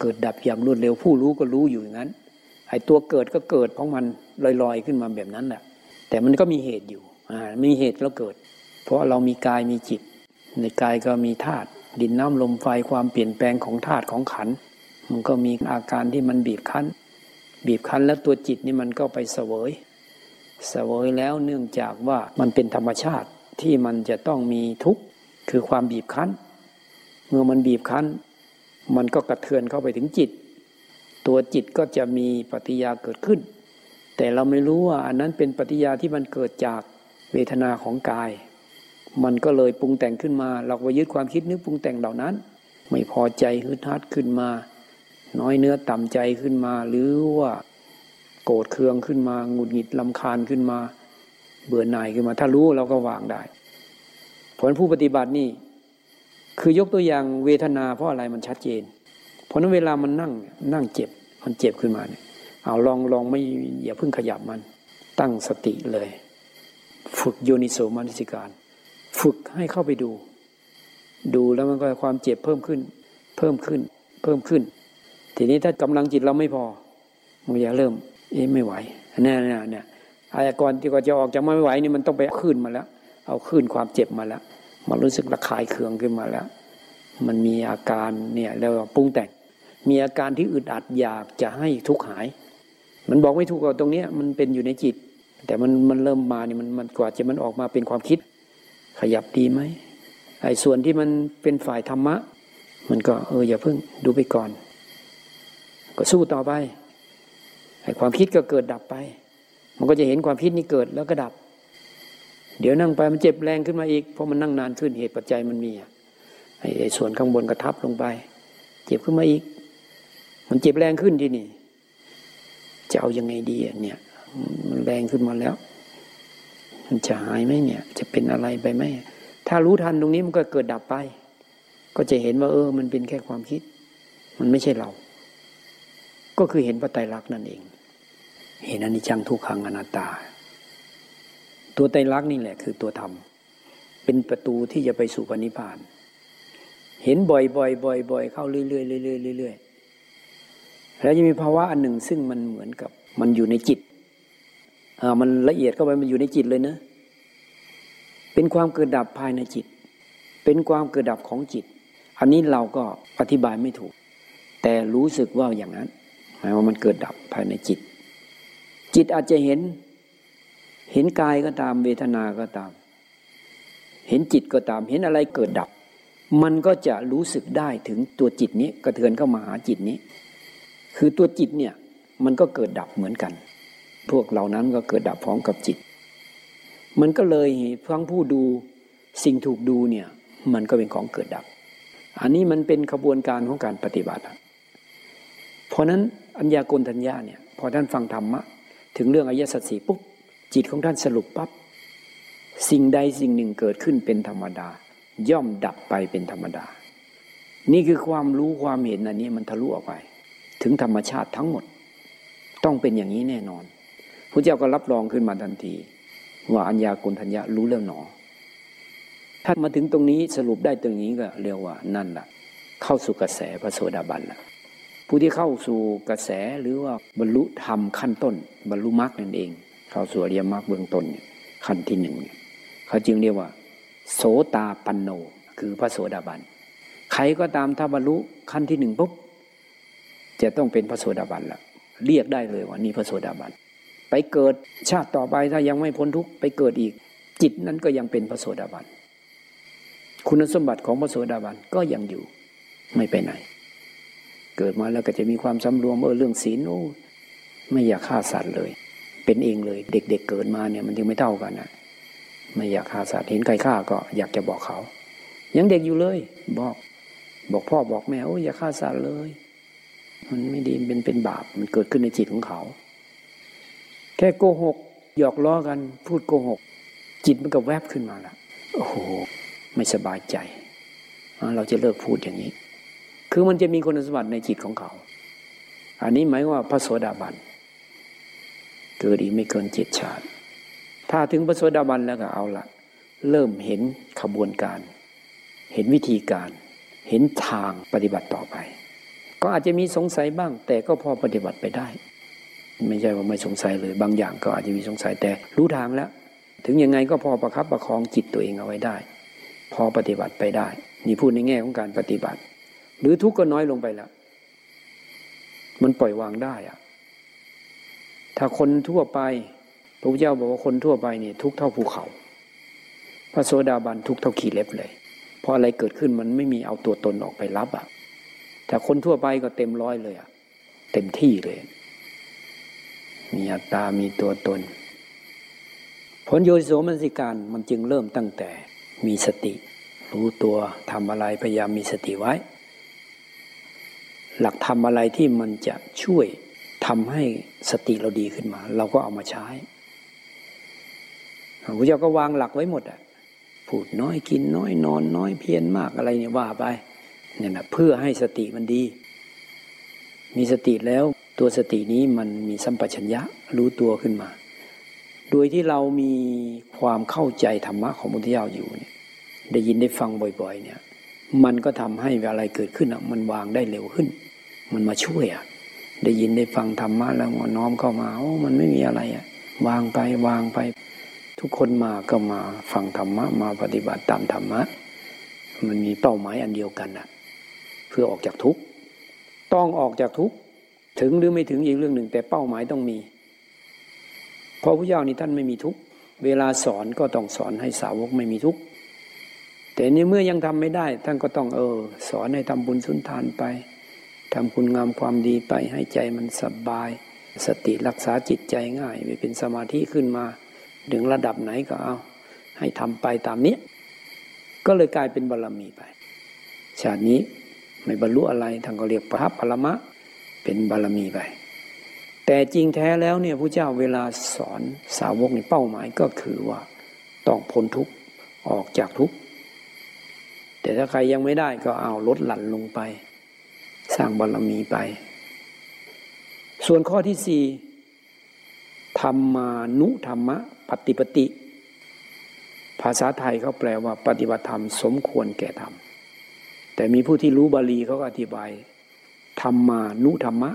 เกิดดับอย่างรวดเร็ว ผู้รู้ก็รู้อยู่อย่างนั้นไอ้ตัวเกิดก็เกิดของมันลอยๆขึ้นมาแบบนั้นแหละแต่มันก็มีเหตุอยู่อ่ามีเหตุแล้วเกิด เพราะเรามีกายมีจิต ในกายก็มีธาตุดินน้ำลมไฟความเปลี่ยนแปลงของธาตุของขัน มันก็มีอาการที่มันบีบคั้น บีบคั้นแล้วตัวจิตนี่มันก็ไปเสวยเสวยแล้วเนื่องจากว่ามันเป็นธรรมชาติที่มันจะต้องมีทุกข์คือความบีบคั้น เมื่อมันบีบคั้น มันก็กระเทือนเข้าไปถึงจิต ตัวจิตก็จะมีปฏิยาเกิดขึ้น แต่เราไม่รู้ว่าอันนั้นเป็นปฏิยาที่มันเกิดจากเวทนาของกาย มันก็เลยปรุงแต่งขึ้นมา เราไปยึดความคิดนึกปรุงแต่งเหล่านั้น ไม่พอใจฮึดฮัดขึ้นมา น้อยเนื้อต่ำใจขึ้นมา หรือว่าโกรธเคืองขึ้นมาหงุดหงิดลำคาญขึ้นมา เบื่อหน่ายขึ้นมา ถ้ารู้เราก็วางได้ ผลผู้ปฏิบัตินี่ คือยกตัวอย่างเวทนาเพราะอะไรมันชัดเจน เพราะนั้นเวลามันนั่งนั่งเจ็บมันเจ็บขึ้นมาเนี่ยเอาลองลองไม่อย่าเพิ่งขยับมัน ตั้งสติเลย ฝึกโยนิโสมนสิการ ฝึกให้เข้าไปดู ดูแล้วมันก็ความเจ็บเพิ่มขึ้น เพิ่มขึ้น เพิ่มขึ้น ทีนี้ถ้ากำลังจิตเราไม่พอมันจะเริ่ม เอ๊ะไม่ไหวเนี่ยเนี่ยเนี่ยอายกรที่ก็จะออกจากไม่ไหวนี่มันต้องไปขึ้นมาแล้ว เอาขึ้นความเจ็บมาแล้ว มันรู้สึกระคายเคืองขึ้นมาแล้ว มันมีอาการเนี่ยแล้วปรุงแต่ง มีอาการที่อึดอัดอยากจะให้ทุกข์หาย มันบอกไม่ถูกกับตรงนี้มันเป็นอยู่ในจิต แต่มันมันเริ่มมาเนี่ยมันมันกว่าจะมันออกมาเป็นความคิด ขยับดีไหมไอ้ส่วนที่มันเป็นฝ่ายธรรมะ มันก็เอออย่าเพิ่งดูไปก่อน ก็สู้ต่อไปไอ้ความคิดก็เกิดดับไป มันก็จะเห็นความคิดนี้เกิดแล้วก็ดับ เดี๋ยวนั่งไปมันเจ็บแรงขึ้นมาอีกเพราะมันนั่งนานขึ้นเหตุปัจจัยมันมีไอ้ส่วนข้างบนกระทับลงไป เจ็บขึ้นมาอีก มันเจ็บแรงขึ้นที่นี่จะเอายังไงดีเนี่ย มันแรงขึ้นมาแล้ว มันจะหายไหมเนี่ย จะเป็นอะไรไปไหมถ้ารู้ทันตรงนี้มันก็เกิดดับไป ก็จะเห็นว่า เออ มันเป็นแค่ความคิด มันไม่ใช่เรา ก็คือเห็นพระไตรลักษณ์นั่นเอง เห็นอนิจจังทุกขังอนัตตา ตัวไตรลักษณ์นี่แหละ คือตัวธรรม เป็นประตูที่จะไปสู่ปณิพพาน เห็นบ่อยๆบ่อยๆเข้าเรื่อยๆเรื่อยเรื่อยแล้วจะมีภาวะอันหนึ่งซึ่งมันเหมือนกับ มันอยู่ในจิตอ่ามันละเอียดเข้าไปมันอยู่ในจิตเลยนะ เป็นความเกิดดับภายในจิต เป็นความเกิดดับของจิต อันนี้เราก็อธิบายไม่ถูก แต่รู้สึกว่าอย่างนั้นหมายว่ามันเกิดดับภายในจิต จิตอาจจะเห็น เห็นกายก็ตามเวทนาก็ตาม เห็นจิตก็ตาม เห็นอะไรเกิดดับ มันก็จะรู้สึกได้ถึงตัวจิตนี้กระเทือนเข้ามาหาจิตนี้ คือตัวจิตเนี่ยมันก็เกิดดับเหมือนกัน พวกเหล่านั้นก็เกิดดับพร้อมกับจิต มันก็เลยฟังผู้ดูสิ่งถูกดูเนี่ยมันก็เป็นของเกิดดับ อันนี้มันเป็นขบวนการของการปฏิบัติ เพราะนั้นอัญญากลทัญญาเนี่ยพอท่านฟังธรรมะถึงเรื่องอริยสัจสี่ปุ๊บ จิตของท่านสรุปปับ๊บสิ่งใดสิ่งหนึ่งเกิดขึ้นเป็นธรรมดา ย่อมดับไปเป็นธรรมดา นี่คือความรู้ความเห็นอันนี้มันทะลุออกไป ถึงธรรมชาติทั้งหมด ต้องเป็นอย่างนี้แน่นอนพระเจ้าก็รับรองขึ้นมาทันที ว่าอัญญากุลทัญญารู้เรื่องหนอ ถ้ามาถึงตรงนี้สรุปได้ตรงนี้ก็เรียกว่านั่นแหละเข้าสู่กระแสพระโสดาบันละผู้ที่เข้าสู่กระแสหรือว่าบรรลุธรรมขั้นต้น บรรลุมรรคนั่นเอง เข้าสู่อริยมรรคเบื้องต้นขั้นที่หนึ่งเขาจึงเรียกว่า โสตาปันโน คือพระโสดาบัน ใครก็ตามถ้าบรรลุขั้นที่หนึ่งปุ๊บจะต้องเป็นพระโสดาบันละเรียกได้เลยว่านี่พระโสดาบัน ไปเกิดชาติต่อไปถ้ายังไม่พ้นทุกข์ไปเกิดอีก จิตนั้นก็ยังเป็นพระโสดาบัน คุณสมบัติของพระโสดาบันก็ยังอยู่ไม่ไปไหน เกิดมาแล้วก็จะมีความสำรวมเออเรื่องศีลโอ้ไม่อยากฆ่าสัตว์เลย เป็นเองเลย เด็กๆเเกิดมาเนี่ยมันยังไม่เท่ากันนะไม่อยากฆ่าสัตว์เห็นใครฆ่าก็อยากจะบอกเขา ยังเด็กอยู่เลย บอก บอกพ่อบอกแม่โอ้อย่าฆ่าสัตว์เลย มันไม่ดีเป็นเป็นบาปมันเกิดขึ้นในจิตของเขา แค่โกหกหยอกล้อกัน พูดโกหก จิตมันก็แวบขึ้นมาละโอ้โหไม่สบายใจ เราจะเลิกพูดอย่างนี้ คือมันจะมีคุณสมบัติในจิตของเขา อันนี้หมายว่าพระโสดาบัน เกิดอีกไม่เกินเจ็ดชาติ ถ้าถึงพระโสดาบันแล้วก็เอาละเริ่มเห็นขบวนการ เห็นวิธีการ เห็นทางปฏิบัติต่อไป ก็อาจจะมีสงสัยบ้าง แต่ก็พอปฏิบัติไปได้ ไม่ใช่ว่าไม่สงสัยเลย บางอย่างก็อาจจะมีสงสัยแต่รู้ทางแล้ว ถึงยังไงก็พอประคับประคองจิตตัวเองเอาไว้ได้ พอปฏิบัติไปได้ นี่พูดในแง่ของการปฏิบัติ หรือทุกข์ก็น้อยลงไปแล้วมันปล่อยวางได้อะ ถ้าคนทั่วไปพระพุทธเจ้าบอกว่าคนทั่วไปนี่ทุกเท่าภูเขา พระโสดาบันทุกเท่าขีเล็บเลย เพราะอะไรเกิดขึ้นมันไม่มีเอาตัวตนออกไปรับอะแต่คนทั่วไปก็เต็มร้อยเลยอะ เต็มที่เลย มีอัตตา มีตัวตน ผลโยโสมนสิการมันจึงเริ่มตั้งแต่มีสติ รู้ตัวทำอะไรพยายามมีสติไว้ หลักทำอะไรที่มันจะช่วย ทำให้สติเราดีขึ้นมา เราก็เอามาใช้พระเจ้าก็วางหลักไว้หมดอะพูดน้อยกินน้อยนอนน้อยเพียรมากอะไรเนี่ยว่าไปเนี่ยนะเพื่อให้สติมันดี มีสติแล้วตัวสตินี้มันมีสัมปชัญญะรู้ตัวขึ้นมา โดยที่เรามีความเข้าใจธรรมะของพุทธเจ้าอยู่เนี่ยได้ยินได้ฟังบ่อย ๆ เนี่ย มันก็ทำให้อะไรเกิดขึ้นอะมันวางได้เร็วขึ้น มันมาช่วยอะ ได้ยินได้ฟังธรรมะแล้วน้อมเข้ามาโอ้มันไม่มีอะไรอะวางไปวางไป ทุกคนมาก็มาฟังธรรมะมาปฏิบัติตามธรรมะ มันมีเป้าหมายอันเดียวกันอะเพื่อออกจากทุกข์ต้องออกจากทุกข์ถึงหรือไม่ถึงอีกเรื่องหนึ่ง แต่เป้าหมายต้องมีเพราะพระเจ้านี่ท่านไม่มีทุกข์เวลาสอนก็ต้องสอนให้สาวกไม่มีทุกข์แต่ในเมื่อยังทำไม่ได้ ท่านก็ต้องเออ สอนให้ทำบุญสุนทานไป ทำคุณงามความดีไปให้ใจมันสบาย สติรักษาจิตใจง่ายไปเป็นสมาธิขึ้นมา ถึงระดับไหนก็เอา ให้ทำไปตามนี้ ก็เลยกลายเป็นบารรมีไป ชาตินี้ไม่บรรลุอะไรท่างก็เรียกพระปรมะ เป็นบารรมีไป แต่จริงแท้แล้วเนี่ยพระเจ้าเวลาสอนสาวกในเป้าหมายก็คือว่าต้องพ้นทุกข์ออกจากทุกข์แต่ถ้าใครยังไม่ได้ก็เอาลดหลั่นลงไป สร้างบารมีไป ส่วนข้อที่สี่ธรรมานุธรรมะปฏิปติ ภาษาไทยเขาแปลว่าปฏิบัติธรรมสมควรแก่ธรรม แต่มีผู้ที่รู้บาลีเขาก็อธิบายธรรมานุธรรมะ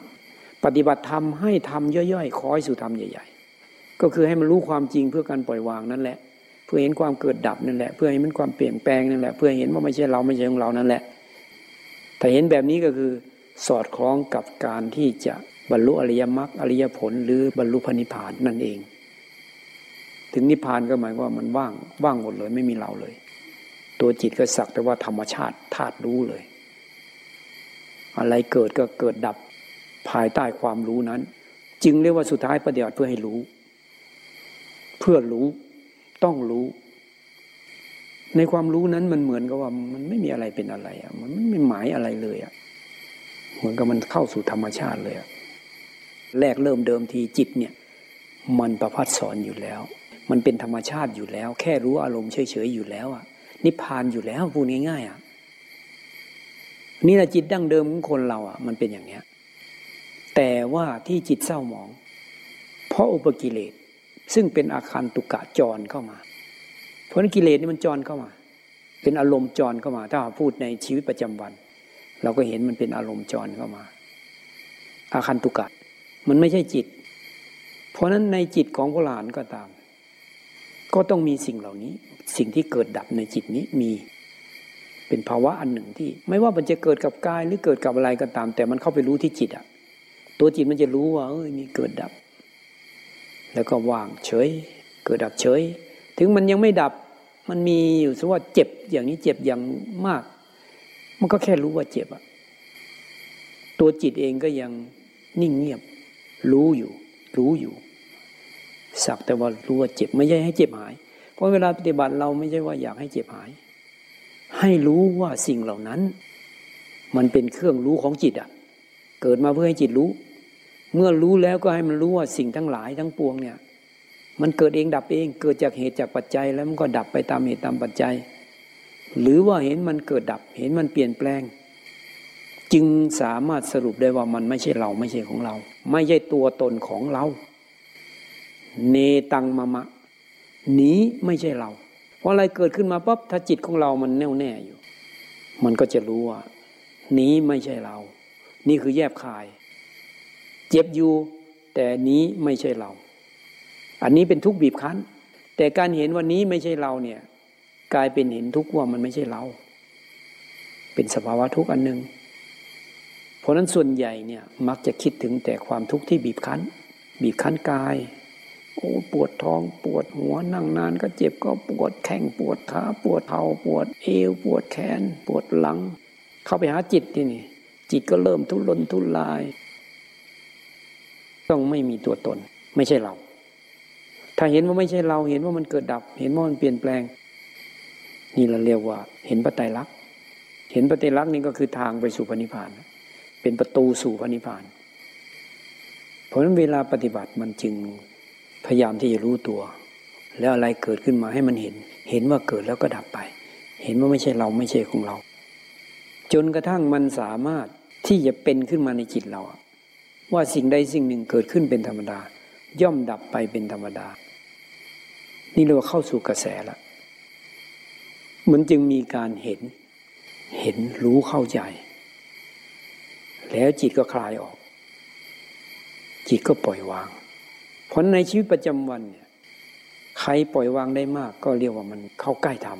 ปฏิบัติธรรมให้ทำย่อยๆคอยสู่ธรรมใหญ่ ๆ ก็คือให้มันรู้ความจริงเพื่อการปล่อยวางนั่นแหละ เพื่อเห็นความเกิดดับนั่นแหละ เพื่อให้มันความเปลี่ยนแปลงนั่นแหละ เพื่อเห็นว่าไม่ใช่เราไม่ใช่ของเรานั่นแหละ แต่เห็นแบบนี้ก็คือ สอดคล้องกับการที่จะบรรลุอริยมรรคอริยผลหรือบรรลุพระนิพพานนั่นเอง ถึงนิพพานก็หมายว่ามันว่างว่างหมดเลยไม่มีเราเลย ตัวจิตก็สักแต่ว่าธรรมชาติธาตุรู้เลย อะไรเกิดก็เกิดดับภายใต้ความรู้นั้น จึงเรียกว่าสุดท้ายปฏิบัติเพื่อให้รู้ เพื่อรู้ต้องรู้ ในความรู้นั้นมันเหมือนกับว่ามันไม่มีอะไรเป็นอะไรอะมันไม่หมายอะไรเลยอะ เหมือนกับมันเข้าสู่ธรรมชาติเลยแรกเริ่มเดิมทีจิตเนี่ยมันประพัดสอนอยู่แล้ว มันเป็นธรรมชาติอยู่แล้ว แค่รู้อารมณ์เฉยๆอยู่แล้วอะ นิพพานอยู่แล้วพูดง่ายๆอะนี่แหละจิตดั้งเดิมของคนเราอะ มันเป็นอย่างเนี้ย แต่ว่าที่จิตเศร้าหมอง เพราะอุปกิเลสซึ่งเป็นอาคารตุกะจรเข้ามา เพราะนั้นกิเลสนี่มันจรเข้ามา เป็นอารมณ์จรเข้ามา ถ้าพูดในชีวิตประจำวัน เราก็เห็นมันเป็นอารมณ์จรเข้ามา อาคันตุกะมันไม่ใช่จิต เพราะนั้นในจิตของพระหลานก็ตาม ก็ต้องมีสิ่งเหล่านี้ สิ่งที่เกิดดับในจิตนี้มีเป็นภาวะอันหนึ่งที่ ไม่ว่ามันจะเกิดกับกายหรือเกิดกับอะไรก็ตาม แต่มันเข้าไปรู้ที่จิตอะตัวจิตมันจะรู้ว่าเอ้ยมีเกิดดับ แล้วก็ว่างเฉย เกิดดับเฉย ถึงมันยังไม่ดับมันมีอยู่สมว่าเจ็บอย่างนี้เจ็บอย่างมาก มันก็แค่รู้ว่าเจ็บอะตัวจิตเองก็ยังนิ่งเงียบ รู้อยู่ รู้อยู่ สักแต่ว่ารู้ว่าเจ็บไม่ใช่ให้เจ็บหาย เพราะเวลาปฏิบัติเราไม่ใช่ว่าอยากให้เจ็บหาย ให้รู้ว่าสิ่งเหล่านั้น มันเป็นเครื่องรู้ของจิตอะเกิดมาเพื่อให้จิตรู้ เมื่อรู้แล้วก็ให้มันรู้ว่าสิ่งทั้งหลายทั้งปวงเนี่ย มันเกิดเองดับเอง เกิดจากเหตุจากปัจจัยแล้วมันก็ดับไปตามเหตุตามปัจจัย หรือว่าเห็นมันเกิดดับ เห็นมันเปลี่ยนแปลง จึงสามารถสรุปได้ว่ามันไม่ใช่เราไม่ใช่ของเรา ไม่ใช่ตัวตนของเรา เนตังมะมะ นี้ไม่ใช่เรา เพราะอะไรเกิดขึ้นมาปั๊บถ้าจิตของเรามันแน่วแน่อยู่ มันก็จะรู้ว่า นี้ไม่ใช่เรา นี่คือแยบคาย เจ็บอยู่ แต่นี้ไม่ใช่เรา อันนี้เป็นทุกข์บีบคั้น แต่การเห็นวันนี้ไม่ใช่เราเนี่ย กลายเป็นเห็นทุกข์ว่ามันไม่ใช่เรา เป็นสภาวะทุกข์อันหนึ่งเพราะนั้นส่วนใหญ่เนี่ยมักจะคิดถึงแต่ความทุกข์ที่บีบคั้น บีบคั้นกาย โอ้ปวดท้องปวดหัวนั่งนานก็เจ็บก็ปวดแข้งปวดขาปวดเท้าปวดเอวปวดแขน ปวดหลัง เข้าไปหาจิตที่นี่จิตก็เริ่มทุรนทุราย ต้องไม่มีตัวตน ไม่ใช่เรา ถ้าเห็นว่าไม่ใช่เราเห็นว่ามันเกิดดับ เห็นว่ามันเปลี่ยนแปลง นี่เราเรียกว่า เห็นปไตยลักษณ์เห็นปไตยลักษณ์นี่ก็คือทางไปสู่พระนิพพาน เป็นประตูสู่พระนิพพาน เพราะฉะนั้นเวลาปฏิบัติมันจึงพยายามที่จะรู้ตัว แล้วอะไรเกิดขึ้นมาให้มันเห็น เห็นว่าเกิดแล้วก็ดับไป เห็นว่าไม่ใช่เราไม่ใช่ของเรา จนกระทั่งมันสามารถที่จะเป็นขึ้นมาในจิตเรา ว่าสิ่งใดสิ่งหนึ่งเกิดขึ้นเป็นธรรมดา ย่อมดับไปเป็นธรรมดา นี่เรียกว่าเข้าสู่กระแสแล้ว มันจึงมีการเห็น เห็นรู้เข้าใจ แล้วจิตก็คลายออก จิตก็ปล่อยวาง เพราะในชีวิตประจำวันเนี่ยใครปล่อยวางได้มากก็เรียกว่ามันเข้าใกล้ธรรม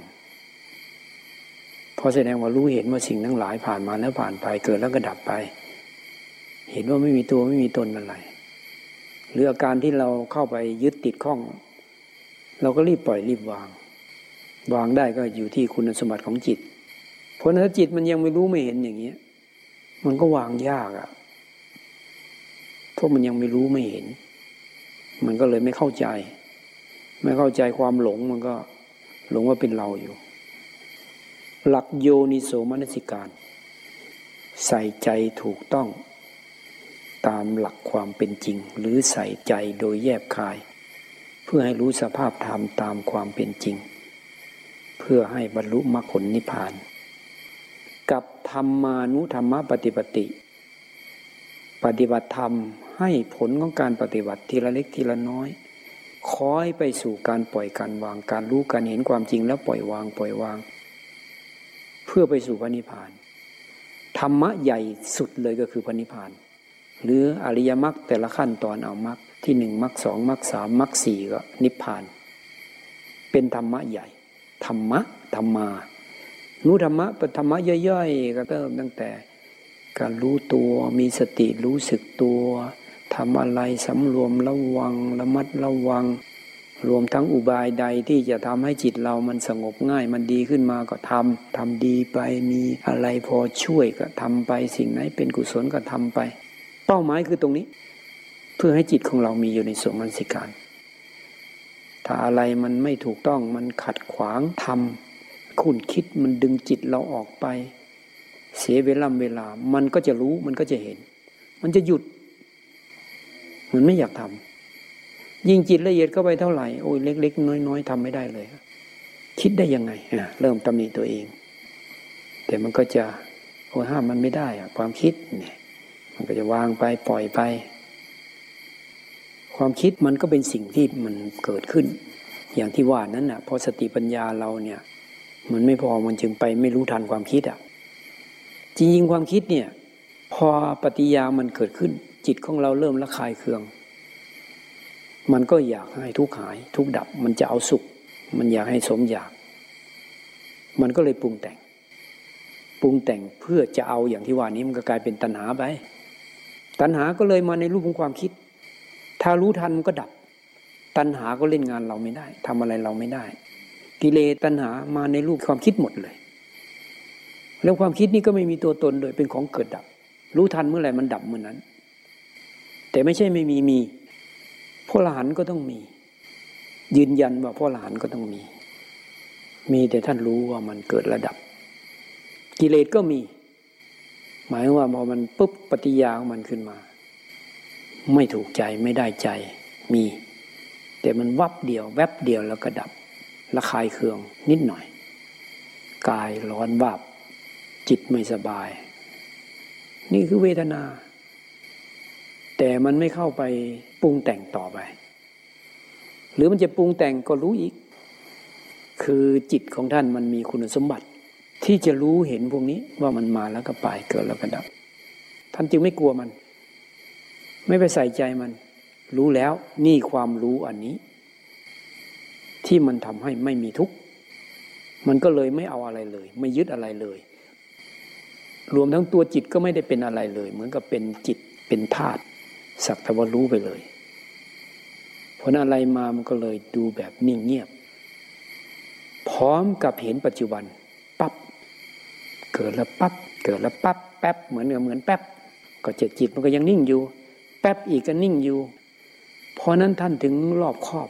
พอแสดงว่ารู้เห็นว่าสิ่งทั้งหลายผ่านมาแล้วผ่านไปเกิดแล้วก็ดับไป เห็นว่าไม่มีตัวไม่มีตนอะไรหรืออาการที่เราเข้าไปยึดติดข้อง เราก็รีบปล่อยรีบวาง วางได้ก็อยู่ที่คุณสมบัติของจิต เพราะถ้าจิตมันยังไม่รู้ไม่เห็นอย่างเงี้ย มันก็วางยากอะ่ะเพราะมันยังไม่รู้ไม่เห็น มันก็เลยไม่เข้าใจ ไม่เข้าใจความหลงมันก็หลงว่าเป็นเราอยู่ หลักโยนิโสมนสิการ ใส่ใจถูกต้อง ตามหลักความเป็นจริง หรือใส่ใจโดยแยบคาย เพื่อให้รู้สภาพธรรมตามความเป็นจริง พื่อให้บรรลุมรรคผลนิพพาน กับธรรมานุธรรมปฏิปติ ปฏิบัติธรรมให้ผลของการปฏิบัติทีละเล็กทีละน้อยคอยไปสู่การปล่อยการวางการรู้การเห็นความจริงแล้วปล่อยวางปล่อยวาง เพื่อไปสู่พระนิพพาน ธรรมะใหญ่สุดเลยก็คือพระนิพพาน หรืออริยมรรคแต่ละขั้นตอนเอามรรคที่หนึ่งมรรคสองมรรคสามมรรคสี่ก็นิพพาน เป็นธรรมะใหญ่ ธรรมะธรรมารู้ธรรมะปธรรมะย่อยๆก็เริ่มตั้งแต่การรู้ตัวมีสติรู้สึกตัวทำอะไรสำรวมระวังระมัดระวัง รวมทั้งอุบายใดที่จะทำให้จิตเรามันสงบง่ายมันดีขึ้นมาก็ทำทำดีไปมีอะไรพอช่วยก็ทำไปสิ่งไหนเป็นกุศลก็ทำไป เป้าหมายคือตรงนี้ เพื่อให้จิตของเรามีอยู่ในสมรสิการ ถ้าอะไรมันไม่ถูกต้องมันขัดขวางทำคุณคิดมันดึงจิตเราออกไป เสียเวลาเวลา มันก็จะรู้มันก็จะเห็น มันจะหยุด มันไม่อยากทำยิ่งจิตละเอียดเข้าไปเท่าไหร่โอ้ยเล็ก ๆ น้อย ๆทำไม่ได้เลย คิดได้ยังไงเริ่มตำหนิตัวเอง แต่มันก็จะโอ้ห้ามมันไม่ได้อะความคิดเนี่ย มันก็จะวางไปปล่อยไป ความคิดมันก็เป็นสิ่งที่มันเกิดขึ้น อย่างที่ว่านั้นน่ะพอสติปัญญาเราเนี่ย มันไม่พอมันจึงไปไม่รู้ทันความคิดอะจริงๆความคิดเนี่ย พอปฏิยามันเกิดขึ้น จิตของเราเริ่มละคายเคือง มันก็อยากให้ทุกข์หาย ทุกดับมันจะเอาสุข มันอยากให้สมอยาก มันก็เลยปรุงแต่ง ปรุงแต่งเพื่อจะเอาอย่างที่ว่านี้มันก็กลายเป็นตัณหาไปตัณหาก็เลยมาในรูปของความคิด ถ้ารู้ทันมันก็ดับ ตัณหาก็เล่นงานเราไม่ได้ทำอะไรเราไม่ได้ กิเลสตัณหามาในรูปความคิดหมดเลย แล้วความคิดนี้ก็ไม่มีตัวตนโดยเป็นของเกิดดับ รู้ทันเมื่อไหร่มันดับเมื่อนั้น แต่ไม่ใช่ไม่มีมีพ่อหลานก็ต้องมี ยืนยันว่าพ่อหลานก็ต้องมี มีแต่ท่านรู้ว่ามันเกิดระดับ กิเลสก็มี หมายว่าพอมันปุ๊บปฏิยาของมันขึ้นมา ไม่ถูกใจไม่ได้ใจมี แต่มันวับเดียว แวบเดียวแล้วก็ดับระคายเคืองนิดหน่อย กายร้อนวับจิตไม่สบาย นี่คือเวทนา แต่มันไม่เข้าไปปรุงแต่งต่อไป หรือมันจะปรุงแต่งก็รู้อีก คือจิตของท่านมันมีคุณสมบัติ ที่จะรู้เห็นพวกนี้ว่ามันมาแล้วก็ไปเกิดแล้วก็ดับท่านจึงไม่กลัวมัน ไม่ไปใส่ใจมัน รู้แล้วนี่ความรู้อันนี้ ที่มันทำให้ไม่มีทุกข์มันก็เลยไม่เอาอะไรเลย ไม่ยึดอะไรเลย รวมทั้งตัวจิตก็ไม่ได้เป็นอะไรเลย เหมือนกับเป็นจิตเป็นธาตุสักแต่ว่ารู้ไปเลยผลอะไรมามันก็เลยดูแบบนิ่งเงียบ พร้อมกับเห็นปัจจุบันปับ๊บเกิดแล้วปับ๊บเกิดแล้วปับ๊บแป๊บเหมือนเหมือนแป๊บก็เจ็ดจิตมันก็ยังนิ่งอยู่ แป๊บอีกก็นิ่งอยู่ เพราะนั้นท่านถึงรอบครอบ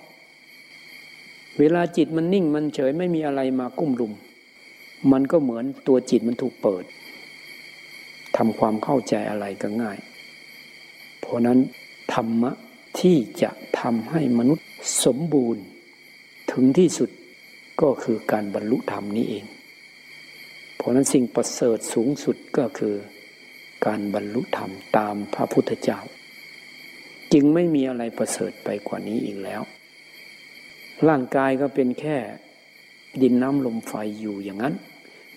เวลาจิตมันนิ่งมันเฉยไม่มีอะไรมากุ้มลุม มันก็เหมือนตัวจิตมันถูกเปิดทำความเข้าใจอะไรก็ง่าย เพราะนั้นธรรมะที่จะทำให้มนุษย์สมบูรณ์ ถึงที่สุดก็คือการบรรลุธรรมนี้เอง เพราะนั้นสิ่งประเสริฐสูงสุดก็คือการบรรลุธรรมตามพระพุทธเจ้า จึงไม่มีอะไรประเสริฐไปกว่านี้อีกแล้ว ร่างกายก็เป็นแค่ดินน้ำลมไฟอยู่อย่างนั้น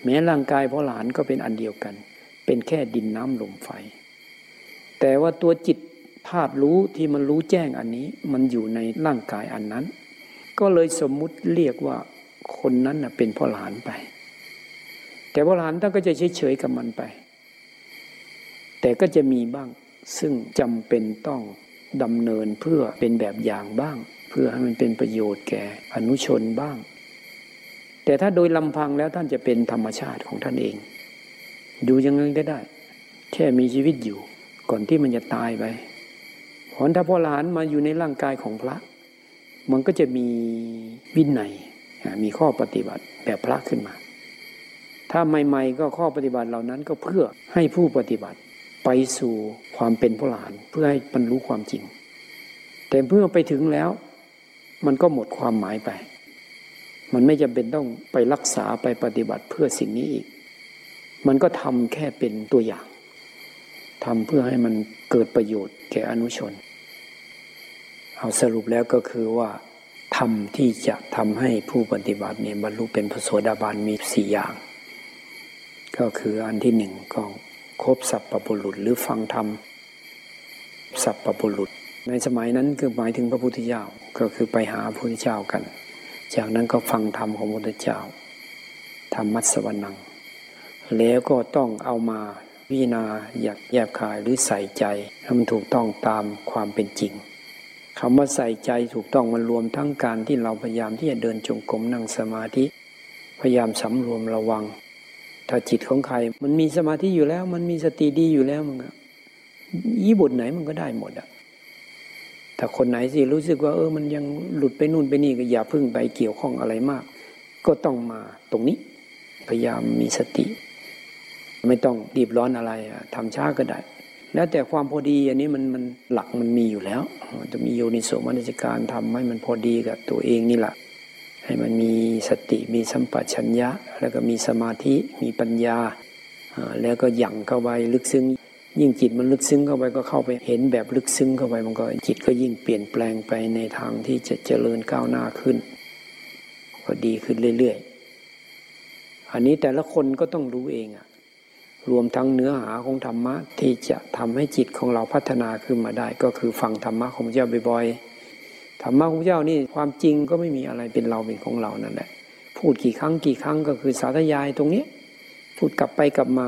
แม้ร่างกายพ่อหลานก็เป็นอันเดียวกัน เป็นแค่ดินน้ำลมไฟ แต่ว่าตัวจิตธาตุรู้ที่มันรู้แจ้งอันนี้ มันอยู่ในร่างกายอันนั้น ก็เลยสมมุติเรียกว่าคนนั้นเป็นพ่อหลานไป แต่พ่อหลานท่านก็จะเฉยๆกับมันไป แต่ก็จะมีบ้างซึ่งจำเป็นต้อง ดำเนินเพื่อเป็นแบบอย่างบ้าง เพื่อให้มันเป็นประโยชน์แก่อนุชนบ้าง แต่ถ้าโดยลำพังแล้วท่านจะเป็นธรรมชาติของท่านเอง อยู่ยังไงก็ได้ แค่มีชีวิตอยู่ ก่อนที่มันจะตายไปผลถ้าพ่อหลานมาอยู่ในร่างกายของพระ มันก็จะมีวินัยมีข้อปฏิบัติแบบพระขึ้นมา ถ้าใหม่ ๆ ก็ข้อปฏิบัติเหล่านั้นก็เพื่อให้ผู้ปฏิบัติ ไปสู่ความเป็นพ่อหลานเพื่อให้บรรลุความจริง แต่เมื่อไปถึงแล้ว มันก็หมดความหมายไป มันไม่จำเป็นต้องไปรักษาไปปฏิบัติเพื่อสิ่งนี้อีก มันก็ทำแค่เป็นตัวอย่างททำเพื่อให้มันเกิดประโยชน์แก่อนุชน เอาสรุปแล้วก็คือว่าทำที่จะทำให้ผู้ปฏิบัติเนี่ยบรรลุเป็นพระโสดาบันมีสี่อย่าง ก็คืออันที่หนึ่งก็ ครบสัพพบุรุษหรือฟังธรรมสัพพบุรุษ ในสมัยนั้นคือหมายถึงพระพุทธเจ้าก็คือไปหาพระพุทธเจ้ากัน จากนั้นก็ฟังธรรมของพระพุทธเจ้าธรรมัสวรนัง แล้วก็ต้องเอามาพิจารณาอยากแยบคายหรือใส่ใจให้มันถูกต้องตามความเป็นจริงคำว่าใส่ใจถูกต้องมันรวมทั้งการที่เราพยายามที่จะเดินจงกรมนั่งสมาธิ พยายามสำรวมระวัง ถ้าจิตของใคร มันมีสมาธิอยู่แล้ว มันมีสติดีอยู่แล้วมันก็ยี่บุตรไหนมันก็ได้หมดอะถ้าคนไหนสิรู้สึกว่า เออ มันยังหลุดไปนู่นไปนี่ก็อย่าพึ่งไปเกี่ยวข้องอะไรมาก ก็ต้องมาตรงนี้ พยายามมีสติ ไม่ต้องรีบร้อนอะไรทำช้าก็ได้ แล้วแต่ความพอดีอันนี้มันมันหลักมันมีอยู่แล้ว จะมีโยนิโสมนสิการทำให้มันพอดีกับตัวเองนี่แหละ ให้มันมีสติมีสัมปชัญญะ แล้วก็มีสมาธิมีปัญญา แล้วก็หยั่งเข้าไปลึกซึ้ง ยิ่งจิตมันลึกซึ้งเข้าไปก็เข้าไปเห็นแบบลึกซึ้งเข้าไปมันก็จิตก็ยิ่งเปลี่ยนแปลงไปในทางที่จะเจริญก้าวหน้าขึ้น ก็ดีขึ้นเรื่อยๆ อันนี้แต่ละคนก็ต้องรู้เองอะรวมทั้งเนื้อหาของธรรมะที่จะทำให้จิตของเราพัฒนาขึ้นมาได้ ก็คือฟังธรรมะของเจ้าบ่อยๆ ธรรมะของพระเจ้านี่ความจริงก็ไม่มีอะไรเป็นเราเป็นของเรานั่นแหละพูดกี่ครั้งกี่ครั้งก็คือสาธยายตรงนี้พูดกลับไปกลับมา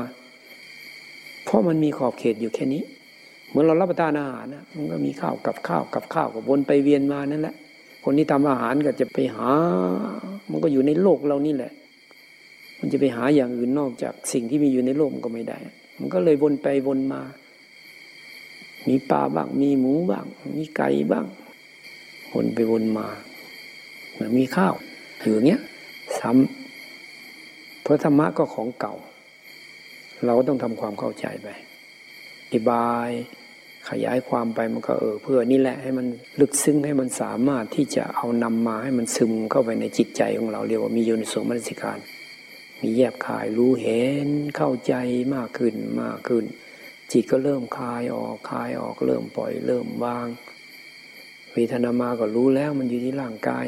เพราะมันมีขอบเขตอยู่แค่นี้ เหมือนเรารับประทานอาหารนะมันก็มีข้าวกับข้าวกับข้าวกับวนไปเวียนมานั่นแหละ คนที่ทำอาหารก็จะไปหา มันก็อยู่ในโลกเรานี่แหละ มันจะไปหาอย่างอื่นนอกจากสิ่งที่มีอยู่ในโลกมันก็ไม่ได้ มันก็เลยวนไปวนมา มีปลาบ้าง มีหมูบ้าง มีไก่บ้าง วนไปวนมา เหมือนมีข้าวถืออย่างเงี้ยซ้ำเพราะธรรมะก็ของเก่า เราก็ต้องทำความเข้าใจไปอธิบายขยายความไปมันก็เออเพื่อนี่แหละให้มันลึกซึ้งให้มันสามารถที่จะเอานำมาให้มันซึมเข้าไปในจิตใจของเราเรียกว่ามีโยนิโสมนสิการ มีแยบคายรู้เห็นเข้าใจมากขึ้นมากขึ้น จิตก็เริ่มคลายออกคลายออกเริ่มปล่อยเริ่มวาง เวทนามาก็รู้แล้วมันอยู่ที่ร่างกาย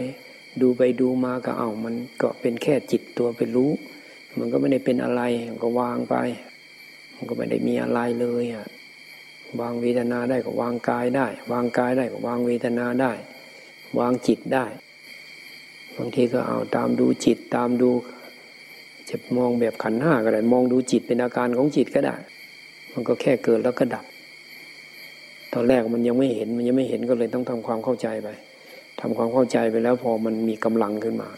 ดูไปดูมาก็เอามันก็เป็นแค่จิตตัวไปรู้ มันก็ไม่ได้เป็นอะไรก็วางไป มันก็ไม่ได้มีอะไรเลยอะวางเวทนาได้ก็วางกายได้ วางกายได้ก็วางเวทนาได้ วางจิตได้ บางทีก็เอาตามดูจิตตามดูจะมองแบบขันห้าก็ได้ มองดูจิตเป็นอาการของจิตก็ได้ มันก็แค่เกิดแล้วก็ดับ ตอนแรกมันยังไม่เห็นมันยังไม่เห็นก็เลยต้องทำความเข้าใจไปทำความเข้าใจไปแล้วพอมันมีกำลังขึ้นมา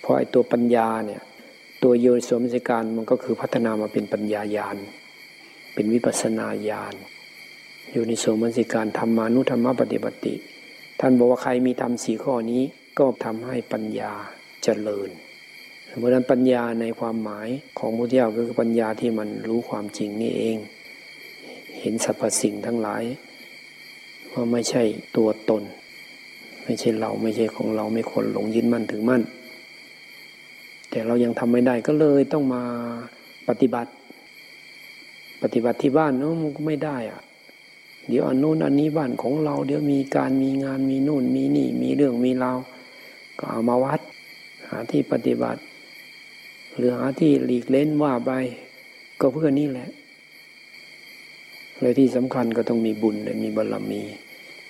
เพราะไอ้ตัวปัญญาเนี่ย ตัวโยนิสมนสิการมันก็คือพัฒนามาเป็นปัญญายาณเป็นวิปัสนาญาณโยนิสมนสิการธรรมานุธรรมปฏิบัติ ท่านบอกว่าใครมีธรรมสีข้อนี้ก็ทำให้ปัญญาเจริญเพราะนั้นปัญญาในความหมายของพุทธเจ้าก็คือปัญญาที่มันรู้ความจริงนี่เอง เห็นสรรพสิ่งทั้งหลายว่าไม่ใช่ตัวตน ไม่ใช่เราไม่ใช่ของเราไม่ควรหลงยึดมั่นถือมั่น แต่เรายังทำไม่ได้ก็เลยต้องมาปฏิบัติ ปฏิบัติที่บ้านเนาะมันก็ไม่ได้อะเดี๋ยวอันโน้นอันนี้บ้านของเรา เดี๋ยวมีการมีงานมีโน่นมีนี่มีเรื่องมีราวก็เอามาวัด หาที่ปฏิบัติ หรือหาที่หลีกเล่นว่าไปก็เพื่อนี่แหละ เลยที่สำคัญก็ต้องมีบุญและมีบารรมี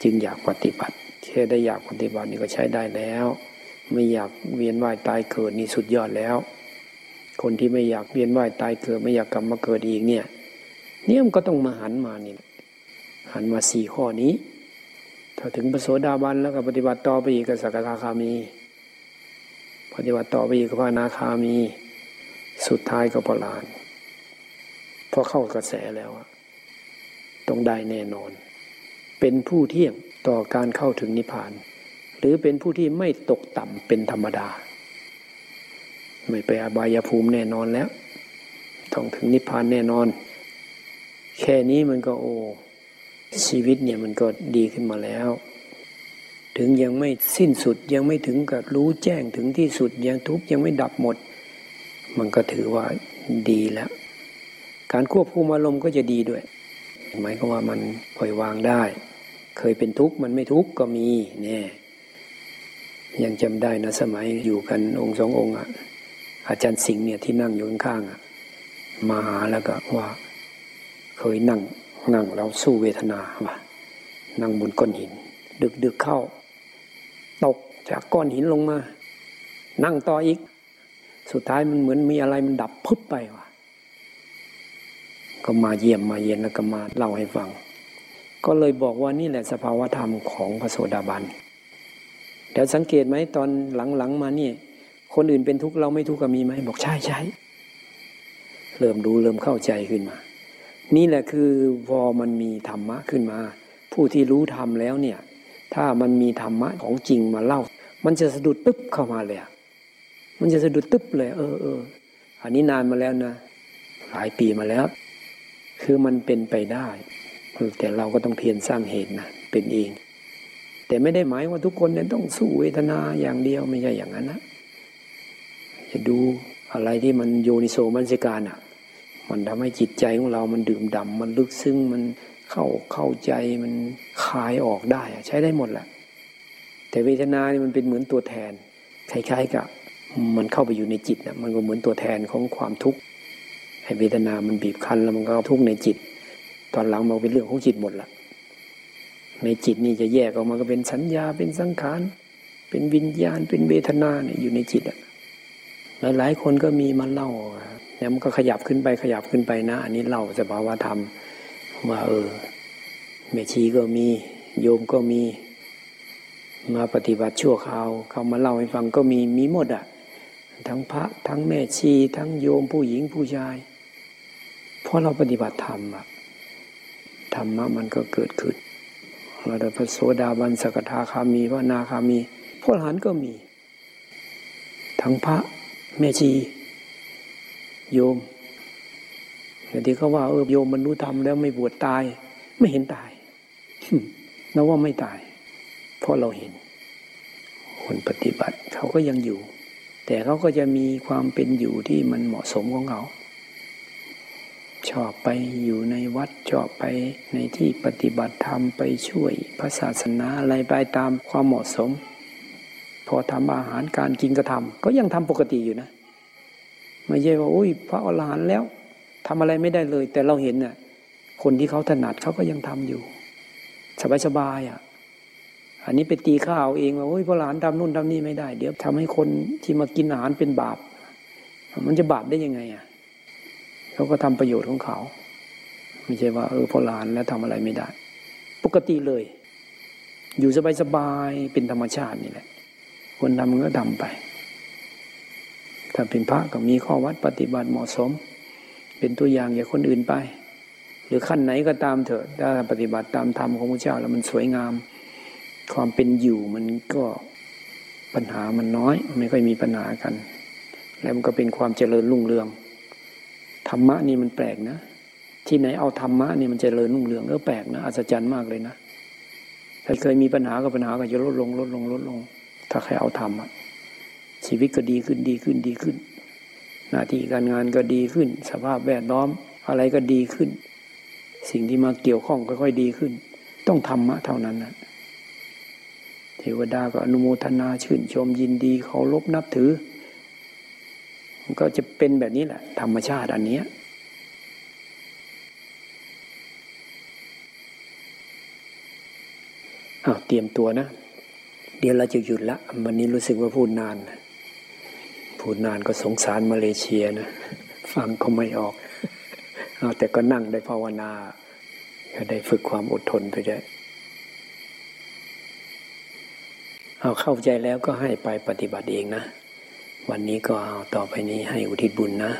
จึงอยากปฏิบัติแค่ได้อยากปฏิบัตินี่ก็ใช้ได้แล้ว ไม่อยากเวียนว่ายตายเกิดนี่สุดยอดแล้ว คนที่ไม่อยากเวียนว่ายตายเกิด ไม่อยากกลับมาเกิดอีกเนี่ย เนี่ยมันก็ต้องมาหันมานี่หันมาสี่ข้อนี้ถ้าถึงพระโสดาบันแล้วก็ปฏิบัติต่อไปอีกก็สักทาคามี ปฏิบัติต่อไปอีกก็พระนาคามี สุดท้ายก็พลานพอเข้ากระแสแล้ว ต้องได้แน่นอน เป็นผู้เที่ยงต่อการเข้าถึงนิพพาน หรือเป็นผู้ที่ไม่ตกต่ำเป็นธรรมดา ไม่ไปอบายภูมิแน่นอนแล้ว ต้องถึงนิพพานแน่นอน แค่นี้มันก็โอ้ชีวิตเนี่ยมันก็ดีขึ้นมาแล้ว ถึงยังไม่สิ้นสุดยังไม่ถึงกับรู้แจ้งถึงที่สุดยังทุกยังไม่ดับหมด มันก็ถือว่าดีแล้ว การควบคุมอารมณ์ก็จะดีด้วย หมายก็ว่ามันปล่อยวางได้ เคยเป็นทุกข์มันไม่ทุกข์ก็มีเนี่ยยังจำได้นะสมัยอยู่กันองค์สององค์อะ อาจารย์สิงห์เนี่ยที่นั่งอยู่ข้างๆอะมาหาแล้วก็ว่า เคยนั่งนั่งเราสู้เวทนาว่ะนั่งบนก้อนหิน ดึกดึกเข้า ตกจากก้อนหินลงมา นั่งต่ออีก สุดท้ายมันเหมือนมีอะไรมันดับพึบไปว่ะ ก็มาเยี่ยมมาเย็นแล้วก็มาเล่าให้ฟัง ก็เลยบอกว่านี่แหละสภาวธรรมของพระโสดาบันเดี๋ยวสังเกตไหมตอนหลังๆมาเนี่ยคนอื่นเป็นทุกข์เราไม่ทุกข์ก็มีไหมบอกใช่ใช่เริ่มดูเริ่มเข้าใจขึ้นมา นี่แหละคือพอมันมีธรรมะขึ้นมา ผู้ที่รู้ธรรมแล้วเนี่ย ถ้ามันมีธรรมะของจริงมาเล่า มันจะสะดุดตึ๊บเข้ามาเลยมันจะสะดุดตึ๊บเลย เออเอออันนี้นานมาแล้วนะหลายปีมาแล้ว คือมันเป็นไปได้ แต่เราก็ต้องเพียรสร้างเหตุนะเป็นเอง แต่ไม่ได้หมายว่าทุกคนเนี่ยต้องสู้เวทนาอย่างเดียวไม่ใช่อย่างนั้นนะจะดูอะไรที่มันโยนิโสมัญสิการอะ มันทำให้จิตใจของเรามันดื่มด่ามันลึกซึ้งมันเข้าเข้าใจมันคลายออกได้ใช้ได้หมดแหละแต่เวทนานี่มันเป็นเหมือนตัวแทนคล้ายๆกับ มันเข้าไปอยู่ในจิตนะมันก็เหมือนตัวแทนของความทุกข์ เวทนามันบีบคั้นแล้วมันก็ทุกข์ในจิต ตอนหลังมันเป็นเรื่องของจิตหมดละในจิตนี่จะแยกออกมาก็เป็นสัญญาเป็นสังขารเป็นวิญญาณเป็นเวทนาเนี่ยอยู่ในจิตอะหลายๆคนก็มีมาเล่าเนี่ยมันก็ขยับขึ้นไปขยับขึ้นไปนะ อันนี้เล่าสภาวะธรรมว่าเออแม่ชีก็มีโยมก็มี มาปฏิบัติชั่วคราวเขามาเล่าให้ฟังก็มีมีหมดอะทั้งพระทั้งแม่ชี ทั้งโยมผู้หญิงผู้ชาย ราะเราปฏิบัติธรรมอะธรรมะมันก็เกิดขึ้นเราได้พระโสดาบันสกทาคามีพระนาคามีพระอรหันต์ก็มี ทั้งพระแม่ชีโยมแต่ที่เขาว่าเออโยมบรรลุธรรมแล้วไม่บวชตาย ไม่เห็นตายเราว่าไม่ตาย เพราะเราเห็น คนปฏิบัติเขาก็ยังอยู่ แต่เขาก็จะมีความเป็นอยู่ที่มันเหมาะสมของเขา ชอบไปอยู่ในวัดชอบไปในที่ปฏิบัติธรรมไปช่วยพระศาสนาอะไรไปตามความเหมาะสม พอทำอาหารการกินก็ทำก็ยังทำปกติอยู่นะ ไม่ใช่ว่าอุ้ยพระอรหันต์แล้วทำอะไรไม่ได้เลย แต่เราเห็นน่ะคนที่เขาถนัดเขาก็ยังทำอยู่ สบายๆอะอันนี้ไปตีข้าวเองว่าโอ้ยพระหลานทำนู่นทำนี่ไม่ได้ เดี๋ยวทำให้คนที่มากินอาหารเป็นบาป มันจะบาปได้ยังไงอะ เขาก็ทำประโยชน์ของเขา ไม่ใช่ว่าเออพระหลานแล้วทำอะไรไม่ได้ ปกติเลย อยู่สบายๆเป็นธรรมชาตินี่แหละ คนทำมันก็ทำไป ถ้าเป็นพระก็มีข้อวัดปฏิบัติเหมาะสม เป็นตัวอย่างอย่าคนอื่นไป หรือขั้นไหนก็ตามเถอะถ้าปฏิบัติตามธรรมของพระเจ้าแล้วมันสวยงาม ความเป็นอยู่มันก็ปัญหามันน้อย ไม่ค่อยมีปัญหากัน แล้วมันก็เป็นความเจริญรุ่งเรือง ธรรมะนี่มันแปลกนะ ที่ไหนเอาธรรมะนี่มันเจริญรุ่งเรืองเออแปลกนะอัศจรรย์มากเลยนะถ้าเคยมีปัญหากับปัญหาก็จะลดลงลดลงลดลง ถ้าใครเอาธรรมะชีวิตก็ดีขึ้นดีขึ้นดีขึ้น หน้าที่การงานก็ดีขึ้น สภาพแวดล้อมอะไรก็ดีขึ้น สิ่งที่มาเกี่ยวข้องก็ค่อยดีขึ้น ต้องธรรมะเท่านั้นนะเทวดาก็อนุโมทนาชื่นชมยินดีเคารพนับถือ มันก็จะเป็นแบบนี้แหละ ธรรมชาติอันนี้เอาเตรียมตัวนะ เดี๋ยวเราจะหยุดละ วันนี้รู้สึกว่าพูดนาน พูดนานก็สงสารมาเลเซียนะ ฟังก็ไม่ออก เอาแต่ก็นั่งได้ภาวนา ก็ได้ฝึกความอดทนไปด้วยเอาเข้าใจแล้วก็ให้ไปปฏิบัติเองนะ วันนี้ก็เอาต่อไปนี้ให้อุทิศบุญนะ